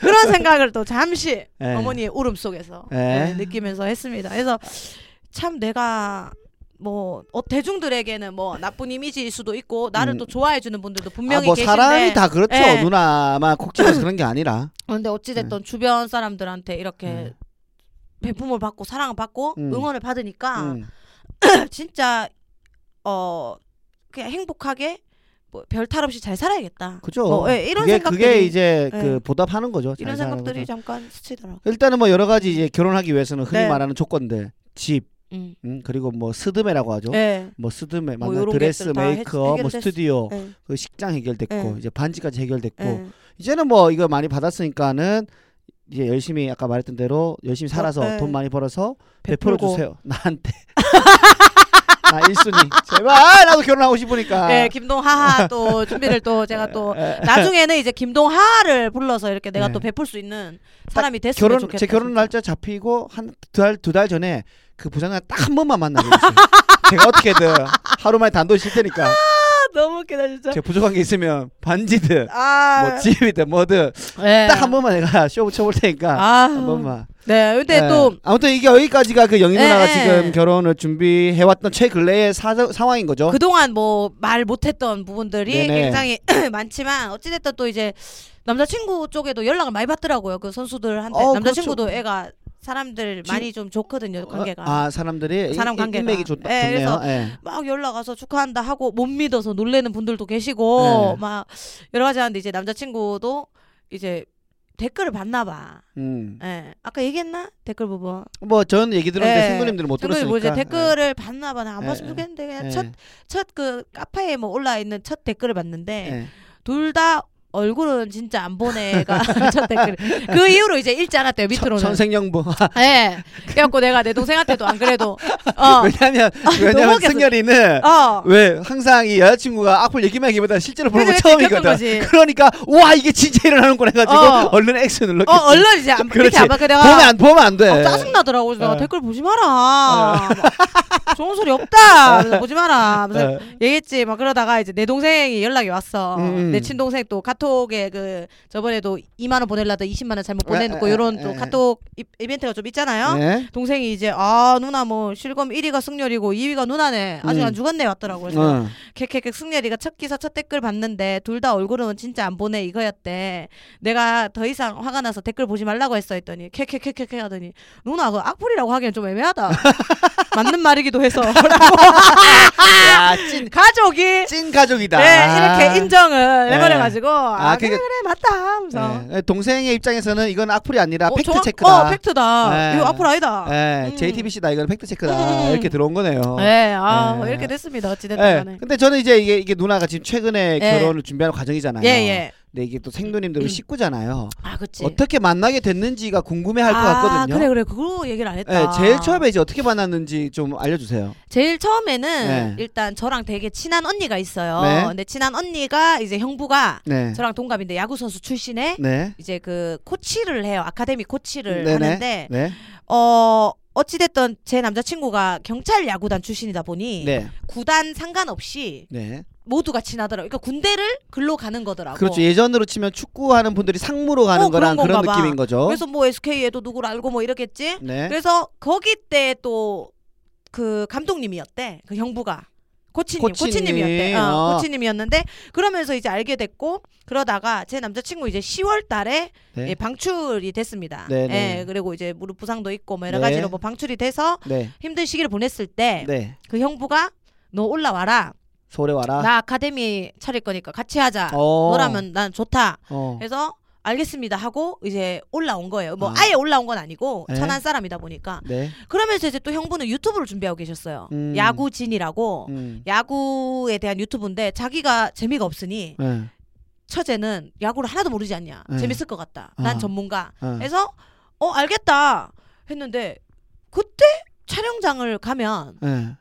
그런 생각을 또 잠시 예. 어머니의 울음 속에서 예. 예, 느끼면서 했습니다. 그래서 참 내가 뭐 어, 대중들에게는 뭐 나쁜 이미지일 수도 있고 나를 음. 또 좋아해 주는 분들도 아, 분명히 뭐 계신데 사람이 다 그렇죠. 예. 누나만 콕 집어서 그런 게 아니라. 근데 어찌 됐든 주변 사람들한테 이렇게 음. 베풂을 받고 사랑을 받고 음. 응원을 받으니까 음. 진짜 어 그냥 행복하게 뭐 별 탈 없이 잘 살아야겠다. 그죠. 뭐, 예, 이런 그게, 생각들이 그게 이제 예. 그 보답하는 거죠. 잘 이런 생각들이 거죠. 잠깐 스치더라고. 일단은 뭐 여러 가지 이제 결혼하기 위해서는 흔히 네. 말하는 조건들, 집, 음. 음, 그리고 뭐 스드메라고 하죠. 예. 뭐 스드메, 뭐 드레스, 메이크업, 해- 뭐 스튜디오, 예. 그 식장 해결됐고 예. 이제 반지까지 해결됐고 예. 이제는 뭐 이거 많이 받았으니까는 이제 열심히 아까 말했던 대로 열심히 살아서 어, 예. 돈 많이 벌어서 베풀어 베풀고. 주세요. 나한테. 나 1순위. 제발 나도 결혼하고 싶으니까. 예, 김동하 또 준비를 또 제가 또 예. 나중에는 이제 김동하를 불러서 이렇게 내가 네. 또 베풀 수 있는 사람이 됐으면 결혼 좋겠다. 제 결혼. 날짜 잡히고 한 두 달 두 달 전에 그 부장님 딱 한 번만 만나게 해주세요. 제가 어떻게든 하루 만에 단돈 쉴 테니까 아, 너무 웃기다 진짜. 제가 부족한 게 있으면 반지든 아, 뭐 집이든 뭐든 예. 딱한 번만 내가 쇼 붙여볼 테니까 아, 한 번만. 네, 근데 예. 또 아무튼 이게 여기까지가 그 영희 예, 누나가 예. 지금 결혼을 준비해왔던 최근래의 사, 상황인 거죠. 그동안 뭐 말 못했던 부분들이 네네. 굉장히 많지만 어찌됐든 또 이제 남자친구 쪽에도 연락을 많이 받더라고요. 그 선수들한테 어, 남자친구도 애가 사람들 많이 좀 좋거든요. 관계가. 아 사람들이 사람 인- 관계가. 인맥이 좋, 예, 좋네요. 그래서 예. 막 연락 와서 축하한다 하고 못 믿어서 놀래는 분들도 계시고 네. 막 여러 가지 하는데 이제 남자친구도 이제 댓글을 봤나 봐. 음. 예. 아까 얘기했나? 댓글 부분. 뭐 전 얘기 들었는데 예. 신부님들은 못 들었으니까. 뭐 이제 댓글을 봤나 봐. 나안 예. 봤으면 좋겠는데 그냥 예. 첫첫 그 카페에 뭐 올라 있는 첫 댓글을 봤는데 예. 둘다 얼굴은 진짜 안 보내가 첫 댓글. 그 이후로 이제 읽지 않았대요 밑으로는. 천생연부. 예. 그래갖고 내가 내 동생한테도 안 그래도 어. 왜냐면 너무 왜냐면. 승열이는 어. 왜 항상 이 여자친구가 악플 얘기만 하기보다 실제로 보는 겪은 처음이거든. 그러니까 와 이게 진짜 일어나는구나 해가지고 어. 얼른 X 눌렀겠지. 어 얼른 이제 안, 그렇지. 안 내가 보면 안 보면 안 돼. 아, 짜증 나더라고. 내가 예. 댓글 보지 마라. 막 좋은 소리 없다. 보지 마라. 예. 얘기했지. 막 그러다가 이제 내 동생이 연락이 왔어. 음. 내 친동생 또 카톡 에 그 저번에도 2만 원 보내려다 20만 원 잘못 에, 보내놓고 에, 이런 에, 또 에. 카톡 이, 이벤트가 좀 있잖아요. 네. 동생이 이제 아 누나 뭐 실검 1위가 승렬이고 2위가 누나네 아직 음. 안 죽었네 왔더라고 그래서 어. 캐캐캐 승렬이가 첫 기사 첫 댓글 봤는데 둘 다 얼굴은 진짜 안 보내 이거였대 내가 더 이상 화가 나서 댓글 보지 말라고 했어 했더니 캐캐캐캐캐 하더니 누나 그 악플이라고 하기엔 좀 애매하다 맞는 말이기도 해서 야, 찐, 가족이 찐 가족이다. 네, 이렇게 인정을 네. 해버려가지고 아, 아, 그래 그러니까- 그래 맞다 하면서 예, 동생의 입장에서는 이건 악플이 아니라 어, 팩트 정확- 체크다. 어 팩트다 네. 이거 앞으로 아니다 예, 음. JTBC다 이건 팩트 체크다 음. 이렇게 들어온 거네요. 네, 아 예. 이렇게 됐습니다 어찌됐든 예, 간에 근데 저는 이제 이게 이게 누나가 지금 최근에 예. 결혼을 준비하는 과정이잖아요. 예 예 근데 이게 또 생도님들은 음. 식구잖아요. 아 그치 어떻게 만나게 됐는지가 궁금해할 것 아, 같거든요. 그래 그래 그거 얘기를 안 했다 예, 제일 처음에 이제 어떻게 만났는지 좀 알려주세요. 제일 처음에는 네. 일단 저랑 되게 친한 언니가 있어요 네. 근데 친한 언니가 이제 형부가 네, 저랑 동갑인데 야구 선수 출신에 네, 이제 그 코치를 해요 아카데미 코치를 네네. 하는데 네, 어 어찌됐든 제 남자친구가 경찰 야구단 출신이다 보니 네, 구단 상관없이 네. 모두가 친하더라고. 그러니까 군대를 글로 가는 거더라고. 그렇죠. 예전으로 치면 축구하는 분들이 상무로 가는 어, 거랑 그런 그런. 느낌인 거죠. 그래서 뭐 SK에도 누구를 알고 뭐 이러겠지. 네, 그래서 거기 때 또 그 감독님이었대. 그 형부가. 코치님, 코치님. 코치님이었대. 어, 어. 코치님이었는데 그러면서 이제 알게 됐고 그러다가 제 남자친구 이제 10월 달에 네, 예, 방출이 됐습니다. 네, 네. 예, 그리고 이제 무릎 부상도 있고 뭐 여러 네. 가지로 뭐 방출이 돼서 네, 힘든 시기를 보냈을 때그 네. 형부가 너 올라와라. 서울에 와라. 나 아카데미 차릴 거니까 같이 하자. 어. 너라면 난 좋다. 어. 그래서 알겠습니다 하고 이제 올라온 거예요. 뭐 아. 아. 예 올라온 건 아니고 네. 천안 사람이다 보니까 네. 그러면서 이제 또 형부는 유튜브를 준비하고 계셨어요. 음. 야구진이라고 음. 야구에 대한 유튜브인데 자기가 재미가 없으니 네. 처제는 야구를 하나도 모르지 않냐. 네. 재밌을 것 같다. 난 아. 전문가. 어. 그래서 어 알겠다 했는데 그때 촬영장을 가면 네.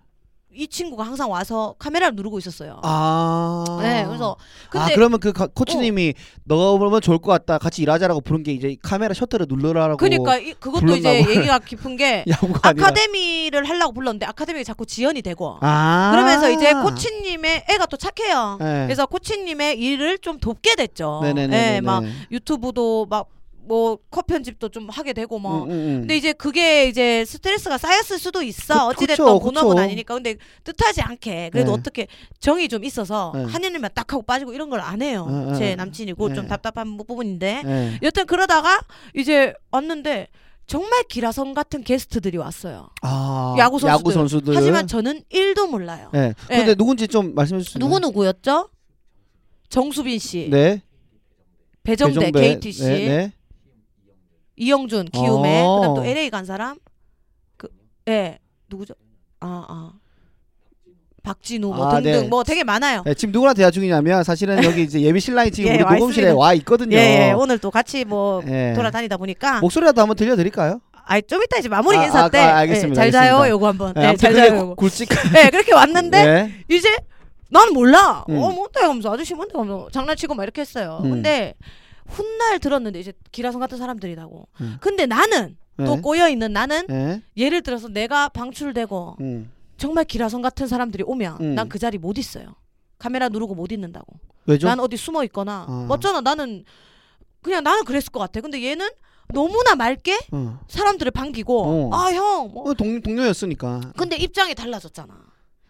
이 친구가 항상 와서 카메라를 누르고 있었어요. 아. 네, 그래서 근데 아 그러면 그 가- 코치님이 너가 보면 좋을 것 같다 같이 일하자라고 부른 게 이제 카메라 셔터를 누르라라고 그러니까 이, 그것도 불렀나 이제 봐. 얘기가 깊은 게 야구가 아니라 아카데미를 하려고 불렀는데 아카데미가 자꾸 지연이 되고 아 그러면서 이제 코치님의 애가 또 착해요. 네. 그래서 코치님의 일을 좀 돕게 됐죠. 네네네 예, 막 유튜브도 막 뭐 컷편집도 좀 하게 되고 뭐. 음, 음, 음. 근데 이제 그게 이제 스트레스가 쌓였을 수도 있어. 그- 어찌됐든 그쵸, 본업은 그쵸. 아니니까. 근데 뜻하지 않게 그래도 네. 어떻게 정이 좀 있어서 네. 한 일만 딱 하고 빠지고 이런 걸 안 해요. 네, 네. 제 남친이고 네. 좀 답답한 부분인데. 네. 여튼 그러다가 이제 왔는데 정말 기라성 같은 게스트들이 왔어요. 아 야구 선수들. 선수들 하지만 저는 1도 몰라요. 네. 네. 근데 누군지 좀 말씀해 주시면 누구 누구였죠? 정수빈 씨, 네 배정대, 배정배. KT 씨, 네, 네. 이영준, 키움에, 어. 그다음 또 LA 간 사람, 그, 예, 누구죠? 아, 아, 박진우 뭐 아, 등등 네. 뭐 되게 많아요. 네, 지금 누구랑 대화 중이냐면 사실은 여기 이제 예비 신랑이 지금 예, 우리 와 녹음실에 있습니다. 와 있거든요. 예, 예, 오늘 또 같이 뭐 예. 돌아다니다 보니까, 목소리라도 한번 들려드릴까요? 아, 좀 이따 이제 마무리 아, 인사 아, 때, 아, 알겠습니다, 예, 잘 자요, 알겠습니다. 요거 한번, 네, 예, 아무튼 잘 그게 자요, 요거. 굵직. 예, 그렇게 왔는데 네. 이제 난 몰라. 음. 어, 뭔데 하면서 아저씨 뭔데 하면서 장난치고 막 이렇게 했어요. 음. 근데 훗날 들었는데 이제 기라성 같은 사람들이라고. 음. 근데 나는 또 네. 꼬여 있는 나는 네. 예를 들어서 내가 방출되고 음. 정말 기라성 같은 사람들이 오면 음. 난그 자리 못 있어요. 카메라 누르고 못 있는다고. 왜죠? 난 어디 숨어 있거나 아. 맞잖아. 나는 그냥 나는 그랬을 것 같아. 근데 얘는 너무나 맑게 어. 사람들을 반기고 어. 아형 뭐. 어, 동, 동료였으니까. 근데 입장이 달라졌잖아.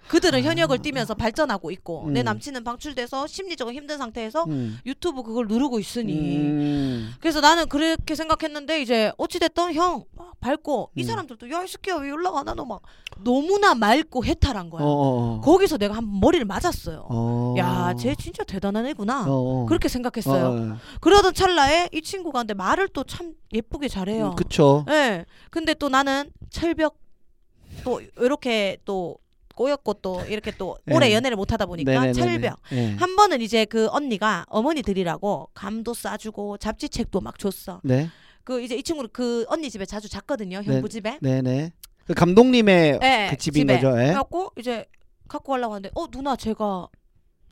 그들은 현역을 뛰면서 발전하고 있고 내 음. 남친은 방출돼서 심리적으로 힘든 상태에서 음. 유튜브 그걸 누르고 있으니 음. 그래서 나는 그렇게 생각했는데 이제 어찌됐든 형 막 밝고 이 음. 사람들도 야 이 새끼야 왜 연락 안 하노 막 너무나 맑고 해탈한 거야 어, 어, 어. 거기서 내가 한번 머리를 맞았어요 어. 야쟤 진짜 대단한 애구나 어, 어. 그렇게 생각했어요 어, 어. 그러던 찰나에 이 친구가 근데 말을 또 참 예쁘게 잘해요 음, 그쵸. 예 근데 또 나는 철벽 또 이렇게 또 꼬였고 또 이렇게 또 네. 오래 연애를 못 하다 보니까 네네네네. 철벽 네. 한 번은 이제 그 언니가 어머니 들이라고 감도 싸주고 잡지책도 막 줬어. 네. 그 이제 이 친구는 그 언니 집에 자주 잤거든요. 네. 형부 집에. 네네. 그 감독님의 예, 그 집인 집에. 거죠. 예? 그래갖고 이제 갖고 가려고 하는데 어 누나 제가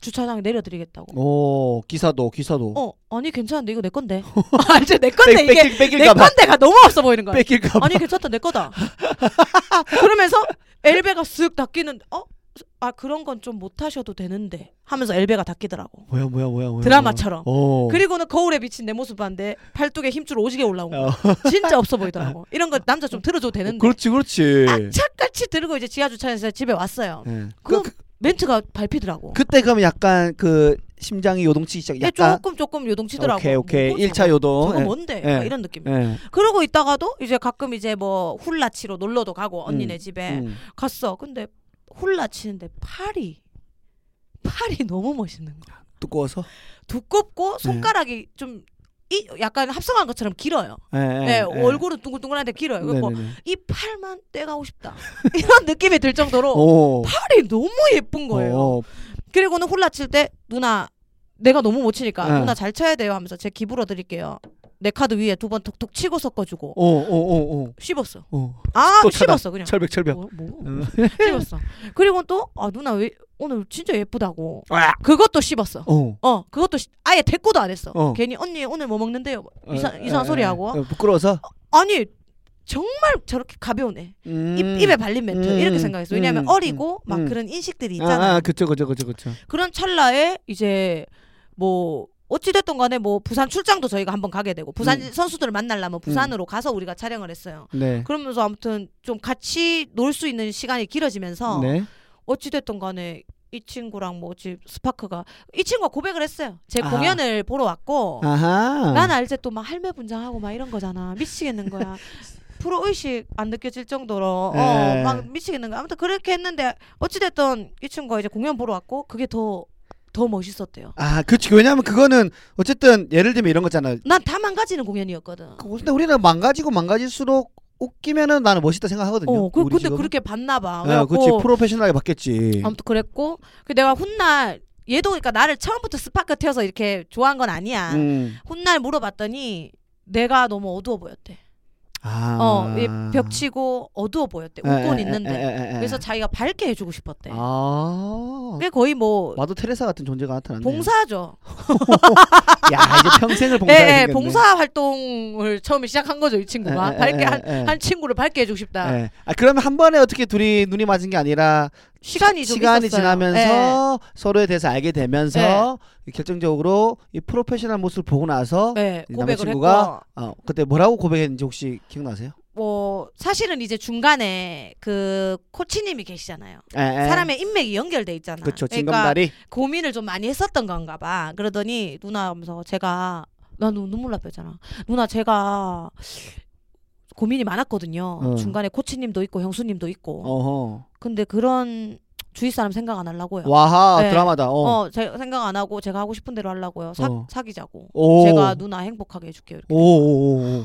주차장에 내려드리겠다고. 오 기사도 기사도. 어 아니 괜찮은데 이거 내 건데. 아 이제 내 건데 뺏- 이게 뺏길 내 뺏길까봐. 건데가 너무 없어 보이는 거야. 뺏길까 봐. 아니 괜찮다 내 거다. 그러면서 엘베가 쓱 닫히는 어? 아 그런 건 좀 못하셔도 되는데 하면서 엘베가 닫히더라고. 뭐야 뭐야 뭐야 뭐야. 드라마처럼. 오. 그리고는 거울에 비친 내 모습 봤는데 팔뚝에 힘줄 오지게 올라온 거. 어. 진짜 없어 보이더라고. 이런 거 남자 좀 들어줘도 되는데. 그렇지 그렇지. 악착같이 들고 이제 지하 주차장에서 집에 왔어요. 예. 그 그, 그, 멘트가 밟히더라고. 그때 그럼 약간 그 심장이 요동치기 시작. 얘 약간 조금 조금 요동치더라고. 오케이 오케이 뭐고 1차 저거? 요동. 저거 예. 뭔데? 예. 막 이런 느낌. 예. 그러고 있다가도 이제 가끔 이제 뭐 훌라 치러 놀러도 가고 언니네 음, 집에 음. 갔어. 근데 훌라 치는데 팔이 팔이 너무 멋있는 거야. 두꺼워서. 두껍고 손가락이 좀 이, 약간 합성한 것처럼 길어요. 예, 예, 네, 예. 얼굴은 둥글둥글한데 길어요. 그래서 네네네. 이 팔만 떼가고 싶다. 이런 느낌이 들 정도로 오. 팔이 너무 예쁜 거예요. 어, 그리고는 홀라 칠 때 누나 내가 너무 못 치니까 네. 누나 잘 쳐야 돼요 하면서 제 기부러 드릴게요. 내 카드 위에 두 번 톡톡 치고 섞어주고 오, 오, 오, 오. 씹었어. 어. 아또 차다. 씹었어 그냥. 철벽 철벽. 뭐, 뭐. 응. 씹었어. 그리고 또 아 누나 왜 오늘 진짜 예쁘다고. 와. 그것도 씹었어. 어. 어 그것도 씹- 아예 대꾸도 안 했어. 어. 괜히 언니 오늘 뭐 먹는데요. 이상 어, 이상한 예, 소리 예. 하고. 어, 부끄러워서. 아니 정말 저렇게 가벼우네. 음. 입, 입에 발린 멘트 음, 이렇게 생각했어. 왜냐하면 음, 어리고 막 음. 그런 인식들이 아, 있잖아. 아, 그쵸, 그쵸, 그쵸, 그쵸. 그런 찰나에 이제 뭐 어찌됐든 간에 뭐 부산 출장도 저희가 한번 가게 되고 부산 음. 선수들을 만나려면 부산으로 가서 우리가 촬영을 했어요. 네. 그러면서 아무튼 좀 같이 놀 수 있는 시간이 길어지면서 네. 어찌됐든 간에 이 친구랑 뭐 어찌 스파크가 이 친구가 고백을 했어요. 제 아하. 공연을 보러 왔고 아하. 난 알제 또 막 할매 분장하고 막 이런 거잖아. 미치겠는 거야. 프로 의식 안 느껴질 정도로 에. 어막 미치겠는 거야. 아무튼 그렇게 했는데 어찌됐든 이 친구가 이제 공연 보러 왔고 그게 더 더 멋있었대요. 아, 그치. 왜냐면 그거는 어쨌든 예를 들면 이런 거잖아. 난 다 망가지는 공연이었거든. 그- 근데 우리는 망가지고 망가질수록 웃기면은 나는 멋있다 생각하거든요. 어, 그, 우리 근데 직업은. 그렇게 봤나 봐. 예, 그래갖고 그렇지. 프로페셔널하게 봤겠지. 아무튼 그랬고 그 내가 훗날 얘도 그러니까 나를 처음부터 스파크 태워서 이렇게 좋아한 건 아니야. 음. 훗날 물어봤더니 내가 너무 어두워 보였대. 아. 어, 이 벽치고 어두워 보였대. 에, 있는데. 에, 에, 에, 에. 그래서 자기가 밝게 해주고 싶었대. 아. 그게 거의 뭐 마도 테레사 같은 존재가 나타났네. 봉사죠. 야, 이제 평생을 예, 봉사해 예, 봉사 활동을 처음에 시작한 거죠 이 친구가. 밝게 한, 한 친구를 밝게 해주고 싶다. 예. 아 그러면 한 번에 어떻게 둘이 눈이 맞은 게 아니라 시간이 좀 시간이 있었어요. 지나면서 서로에 대해서 알게 되면서 결정적으로 이 프로페셔널 모습을 보고 나서 예, 예, 남자친구가 어, 그때 뭐라고 고백했는지 혹시 기억나세요? 뭐 사실은 이제 중간에 그 코치님이 계시잖아요. 예, 예. 사람의 인맥이 연결돼 있잖아. 그렇죠. 그러니까. 고민을 좀 많이 했었던 건가 봐. 그러더니 누나 하면서 제가 나 눈- 눈물 났잖아. 누나 제가 고민이 많았거든요. 어. 중간에 코치님도 있고 형수님도 있고. 어허. 근데 그런 주위 사람 생각 안 하려고요. 와하 네. 드라마다. 어. 어, 제가 생각 안 하고 제가 하고 싶은 대로 하려고요. 사, 어. 사귀자고. 오. 제가 누나 행복하게 해줄게요. 이렇게. 오오오.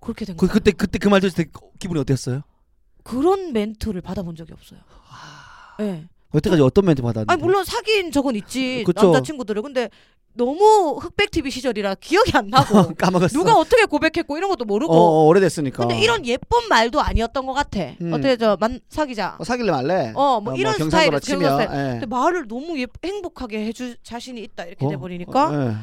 그렇게 된 그 거예요. 그때 그때 그 말 들었을 때 기분이 어땠어요? 그런 멘트를 받아본 적이 없어요. 예. 여태까지 어떤 멘트 받았는데? 아니 물론 사귄 적은 있지 그쵸. 남자친구들을 근데 너무 흑백 TV 시절이라 기억이 안 나고 까먹었어. 누가 어떻게 고백했고 이런 것도 어, 모르고 어 오래됐으니까. 근데 이런 예쁜 말도 아니었던 것 같아 음. 어떻게 저 만 사귀자 어, 사귈래 말래? 어, 뭐 이런 경상도라 스타일에서 치면. 예. 근데 말을 너무 예, 행복하게 해줄 자신이 있다 이렇게 어, 돼버리니까 어, 예.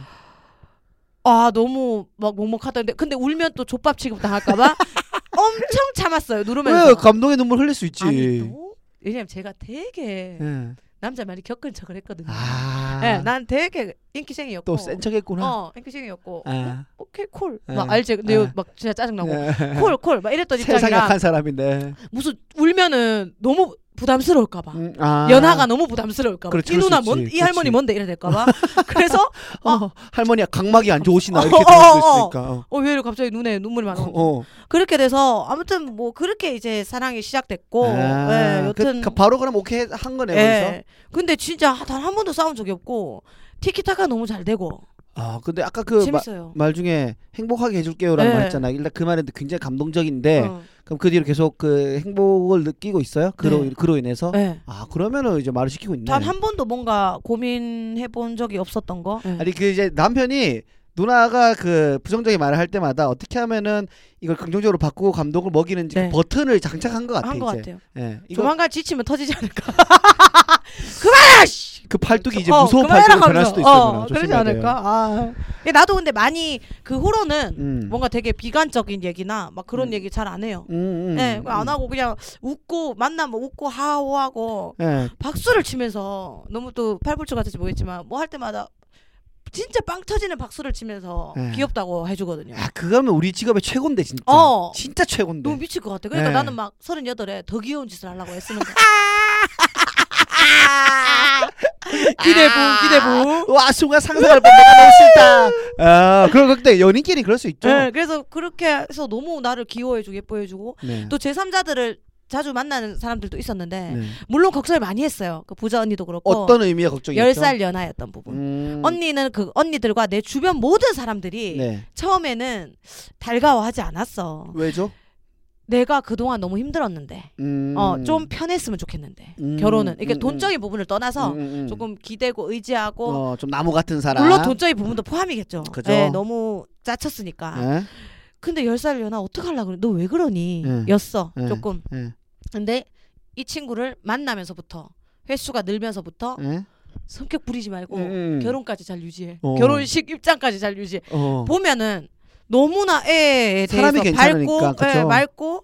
아 너무 막 먹먹하던데 근데 울면 또 족밥 취급 당할까봐 엄청 참았어요 누르면서 왜 감동의 눈물 흘릴 수 있지? 아니 너 왜냐면 제가 되게 예. 남자 많이 겪은 척을 했거든요 아. 예, 난 되게 인기쟁이였고 또 센 척했구나. 어, 인기쟁이였고 아. 어, 오케이 콜. 예. 막 알지? 근데 예. 이거 막 진짜 짜증 나고 예. 콜콜 막 이랬던 세상 입장이라 약한 사람인데. 무슨 울면은 너무 부담스러울까 봐. 음, 아. 연하가 너무 부담스러울까 봐. 그렇지, 이 누나. 뭔, 이 할머니. 뭔데 이래 될까 봐. 그래서 어, 할머니가 각막이 안 좋으시나 어, 이렇게 어, 들을 수 어, 어. 있으니까. 어. 어, 왜 이렇게 갑자기 눈에 눈물이 많아. 어. 그렇게 돼서 아무튼 뭐 그렇게 이제 사랑이 시작됐고 아, 예, 여튼 그, 그 바로 그럼 오케이 한 거네 예. 근데 진짜 단 한 번도 싸운 적이 없고 티키타카 너무 잘 되고 아 근데 아까 그 말. 중에 행복하게 해줄게요라는 예. 말 했잖아. 일단 그 말은 굉장히 감동적인데 어, 그럼 그 뒤로 계속 그 행복을 느끼고 있어요? 그로 네. 그로 인해서. 예. 아 그러면은 이제 말을 시키고 있네. 단 한 번도 뭔가 고민해 본 적이 없었던 거. 예. 아니 그 이제 남편이 누나가 그 부정적인 말을 할 때마다 어떻게 하면은 이걸 긍정적으로 바꾸고 감동을 먹이는지 그 네. 버튼을 장착한 것 같아 한것 이제. 같아요. 예. 조만간 지치면 터지지 않을까. 그만해! 씨! 그 팔뚝이 이제 어, 무서운 팔뚝으로 변할. 수도 있어요. 어. 그러지. 않을까? 아. 나도 근데 많이 그 후로는 음. 뭔가 되게 비관적인 얘기나 막 그런 음. 얘기 잘 안 해요. 음, 음, 네, 음. 안 하고 그냥 웃고 만나면 웃고 하호하고 예. 박수를 치면서 너무 또 팔불출 같을지 모르겠지만 뭐 할 때마다 진짜 빵 터지는 박수를 치면서 네. 귀엽다고 해주거든요. 야 그거면 우리 직업의 최고인데 진짜. 어. 진짜 최고인데. 너무 미칠 것 같아. 그러니까 네. 나는 막 서른여덟에 더 귀여운 짓을 하려고 애쓰는 거야. 기대부, 기대부. 와 순간 상상할 뻔 내가 너무 싫다. 아 그럼 근데 연인끼리 그럴 수 있죠. 네, 그래서 그렇게 해서 너무 나를 귀여워해주고 예뻐해주고 네. 또 제3자들을 자주 만나는 사람들도 있었는데 네. 물론 걱정을 많이 했어요. 그 부자 언니도 그렇고 어떤 의미의 걱정이었죠? 열살 연하였던 부분. 음. 언니는 그 언니들과 내 주변 모든 사람들이 네. 처음에는 달가워하지 않았어. 왜죠? 내가 그동안 너무 힘들었는데 음. 어좀 편했으면 좋겠는데 음, 결혼은 이게 음, 돈적인 부분을 떠나서 음, 음, 음. 조금 기대고 의지하고 어, 좀 나무 같은 사람. 물론 돈적인 부분도 포함이겠죠. 그죠. 예, 너무 짜쳤으니까. 예? 근데 열 살 연하 어떡하려 그래? 너 왜 그러니? 예. 였어. 예. 조금. 예. 근데 이 친구를 만나면서부터 횟수가 늘면서부터 예? 성격 부리지 말고 음. 결혼까지 잘 유지해. 어. 결혼식 입장까지 잘 유지해. 어. 보면은 너무나 애에 대해서 사람이 괜찮으니까, 밝고 그쵸? 예, 맑고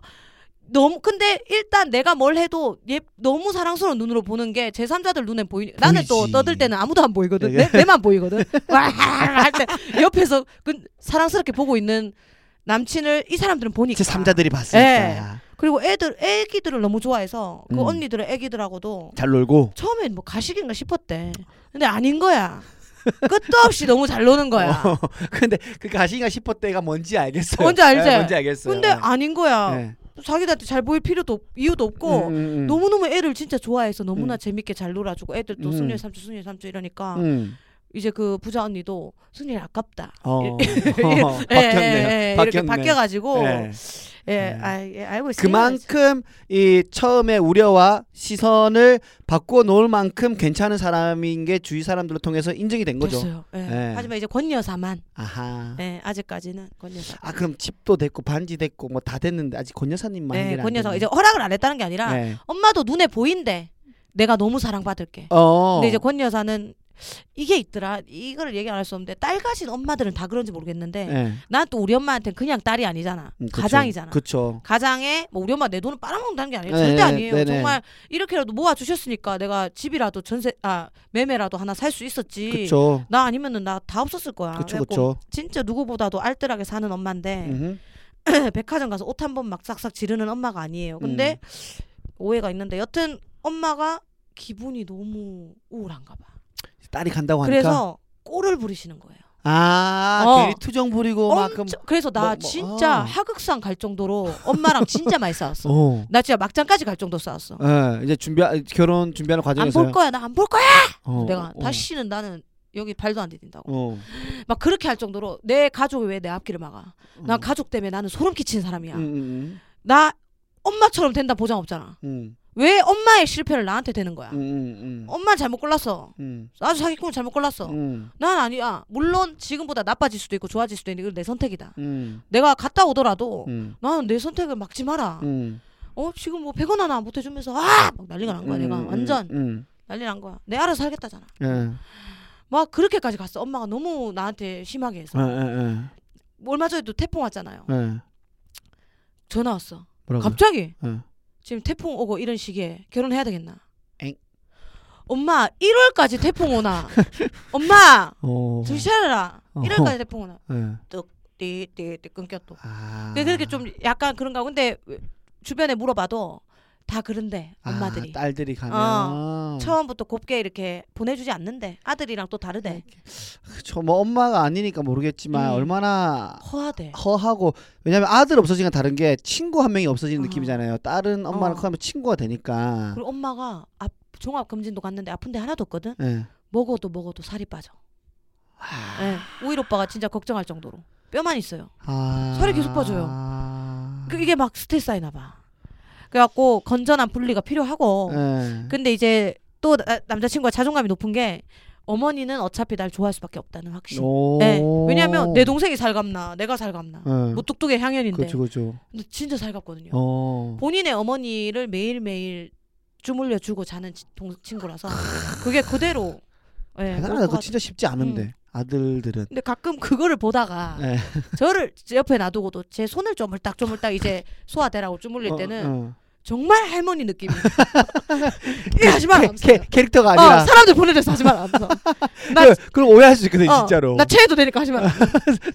너무 근데 일단 내가 뭘 해도 얘 너무 사랑스러운 눈으로 보는 게 제3자들 눈엔 보이니 나는 또 보이지. 떠들 때는 아무도 안 보이거든 예. 내, 내만 보이거든 와할때 옆에서 그 사랑스럽게 보고 있는 남친을 이 사람들은 보니까 제 3자들이 봤으니까. 예. 그리고 애들 애기들을 너무 좋아해서 그 음. 언니들의 애기들하고도 잘 놀고. 처음엔 뭐 가식인가 싶었대 근데 아닌 거야 끝도 없이 너무 잘 노는 거야 어, 근데 그 가시가 싶었대가 뭔지 알겠어요. 뭔지 알지? 예, 뭔지 알겠어요. 근데 아닌 거야 예. 자기들한테 잘 보일 필요도 없, 이유도 없고 음, 음, 음. 너무너무 애를 진짜 좋아해서 너무나 음. 재밌게 잘 놀아주고 애들 또 음. 순일 삼촌 순일 삼촌 이러니까 음. 이제 그 부자 언니도 순일 아깝다 어. 예, 어, 예, 바뀌었네요. 예, 이렇게 바뀌었네. 바뀌어가지고 예. 예, 예. 아, 예, 알고 있어요 그만큼 이 처음에 우려와 시선을 바꿔 놓을 만큼 괜찮은 사람인 게 주위 사람들을 통해서 인정이 된 거죠. 됐어요 예. 예. 하지만 이제 권 여사만 아하. 예, 아직까지는 권 여사 아 그럼 집도 됐고 반지 됐고 뭐 다 됐는데 아직 권 여사님만 예, 권 됐네. 이제 허락을 안 했다는 게 아니라 네. 엄마도 눈에 보인대 내가 너무 사랑받을게 어. 근데 이제 권 여사는 이게 있더라 이거를 얘기 안 할 수 없는데 딸 가진 엄마들은 다 그런지 모르겠는데 예. 난또 우리 엄마한테는 그냥 딸이 아니잖아 음, 그쵸. 가장이잖아 그쵸. 가장에 뭐 우리 엄마 내 돈을 빨아먹는다는 게 아니에요 네, 절대 아니에요 네네. 정말 이렇게라도 모아 주셨으니까 내가 집이라도 전세 아 매매라도 하나 살 수 있었지 그쵸. 나 아니면은 나 다 없었을 거야 그쵸 그쵸. 진짜 누구보다도 알뜰하게 사는 엄마인데 음흠. 백화점 가서 옷 한 번 막 싹싹 지르는 엄마가 아니에요 근데 음. 오해가 있는데 여튼 엄마가 기분이 너무 우울한가 봐 딸이 간다고 하니까. 그래서 꼴을 부리시는 거예요. 아 어. 괜히 투정 부리고 막. 엄청, 그래서 나 뭐, 뭐, 진짜 아. 하극상 갈 정도로 엄마랑 진짜 많이 싸웠어. 어. 나 진짜 막장까지 갈 정도 싸웠어. 예, 이제 준비 결혼 준비하는 안 과정에서 볼 거야. 나 안 볼 거야! 어, 내가 어, 다시는 나는 여기 발도 안 디딘다고. 어. 막 그렇게 할 정도로 내 가족이 왜 내 앞길을 막아? 난 가족 때문에 나는 소름 끼치는 사람이야. 음, 음, 나 엄마처럼 된다 보장 없잖아. 음, 왜 엄마의 실패를 나한테 되는 거야? 음, 음, 음, 엄마 잘못 골랐어. 음, 아주 사기꾼을 잘못 골랐어. 음, 난 아니야. 물론 지금보다 나빠질 수도 있고 좋아질 수도 있는데 내 선택이다. 음, 내가 갔다 오더라도 음, 나는 내 선택을 막지 마라. 음, 어 지금 뭐 100원 하나 못 해주면서 아 막 난리가 난 거야 내가. 음, 완전 음, 난리 난 거야. 내 알아서 살겠다잖아. 예, 막 그렇게까지 갔어. 엄마가 너무 나한테 심하게 해서. 예, 예, 얼마 전에도 태풍 왔잖아요. 예, 예. 전화 왔어. 뭐라고? 갑자기. 예. 지금 태풍 오고 이런 시기에 결혼해야 되겠나 엥? 엄마 1월까지 태풍 오나 엄마 어. 정신 차려라 어. 1월까지 태풍 오나 예. 띠띠띠 끊겨 또 아. 근데 그렇게 좀 약간 그런가 근데 주변에 물어봐도 다 그런데 엄마들이 아, 딸들이 가면 어. 처음부터 곱게 이렇게 보내주지 않는데 아들이랑 또 다르대 그쵸 뭐 엄마가 아니니까 모르겠지만 음. 얼마나 허하대 허하고 왜냐면 아들 없어지는 게 다른 게 친구 한 명이 없어지는 어. 느낌이잖아요. 다른 엄마랑 어. 커하면 친구가 되니까. 그리고 엄마가 앞, 종합 검진도 갔는데 아픈데 하나도 없거든 예. 먹어도 먹어도 살이 빠져 아. 예. 오일 오빠가 진짜 걱정할 정도로 뼈만 있어요 아. 살이 계속 빠져요. 아. 그 이게 막 스트레스 쌓이나 봐 그래갖고 건전한 분리가 필요하고 예. 근데 이제 또 나- 남자친구가 자존감이 높은 게 어머니는 어차피 날 좋아할 수밖에 없다는 확신 오. 예. 왜냐면 내 동생이 살갑나 내가 살갑나 예. 무뚝뚝의 향연인데 그렇죠, 그렇죠. 근데 진짜 살갑거든요 어. 본인의 어머니를 매일 매일 주물려 주고 자는 치- 동, 친구라서 그게 그대로 예, 대단하다. 같- 진짜 쉽지 않은데 아들들은. 근데 가끔 그거를 보다가 예. 저를 제 옆에 놔두고도 제 손을 쪼물딱 쪼물딱 이제 소화대라고 주물릴 때는 어, 어. 정말 할머니 느낌이 이 하지 마라 캐, 캐릭터가 아니라. 어, 사람들 보내줘서 하지 마라 나, 그, 그럼 오해할 수 있거든 어, 진짜로. 나 체해도 되니까 하지 마라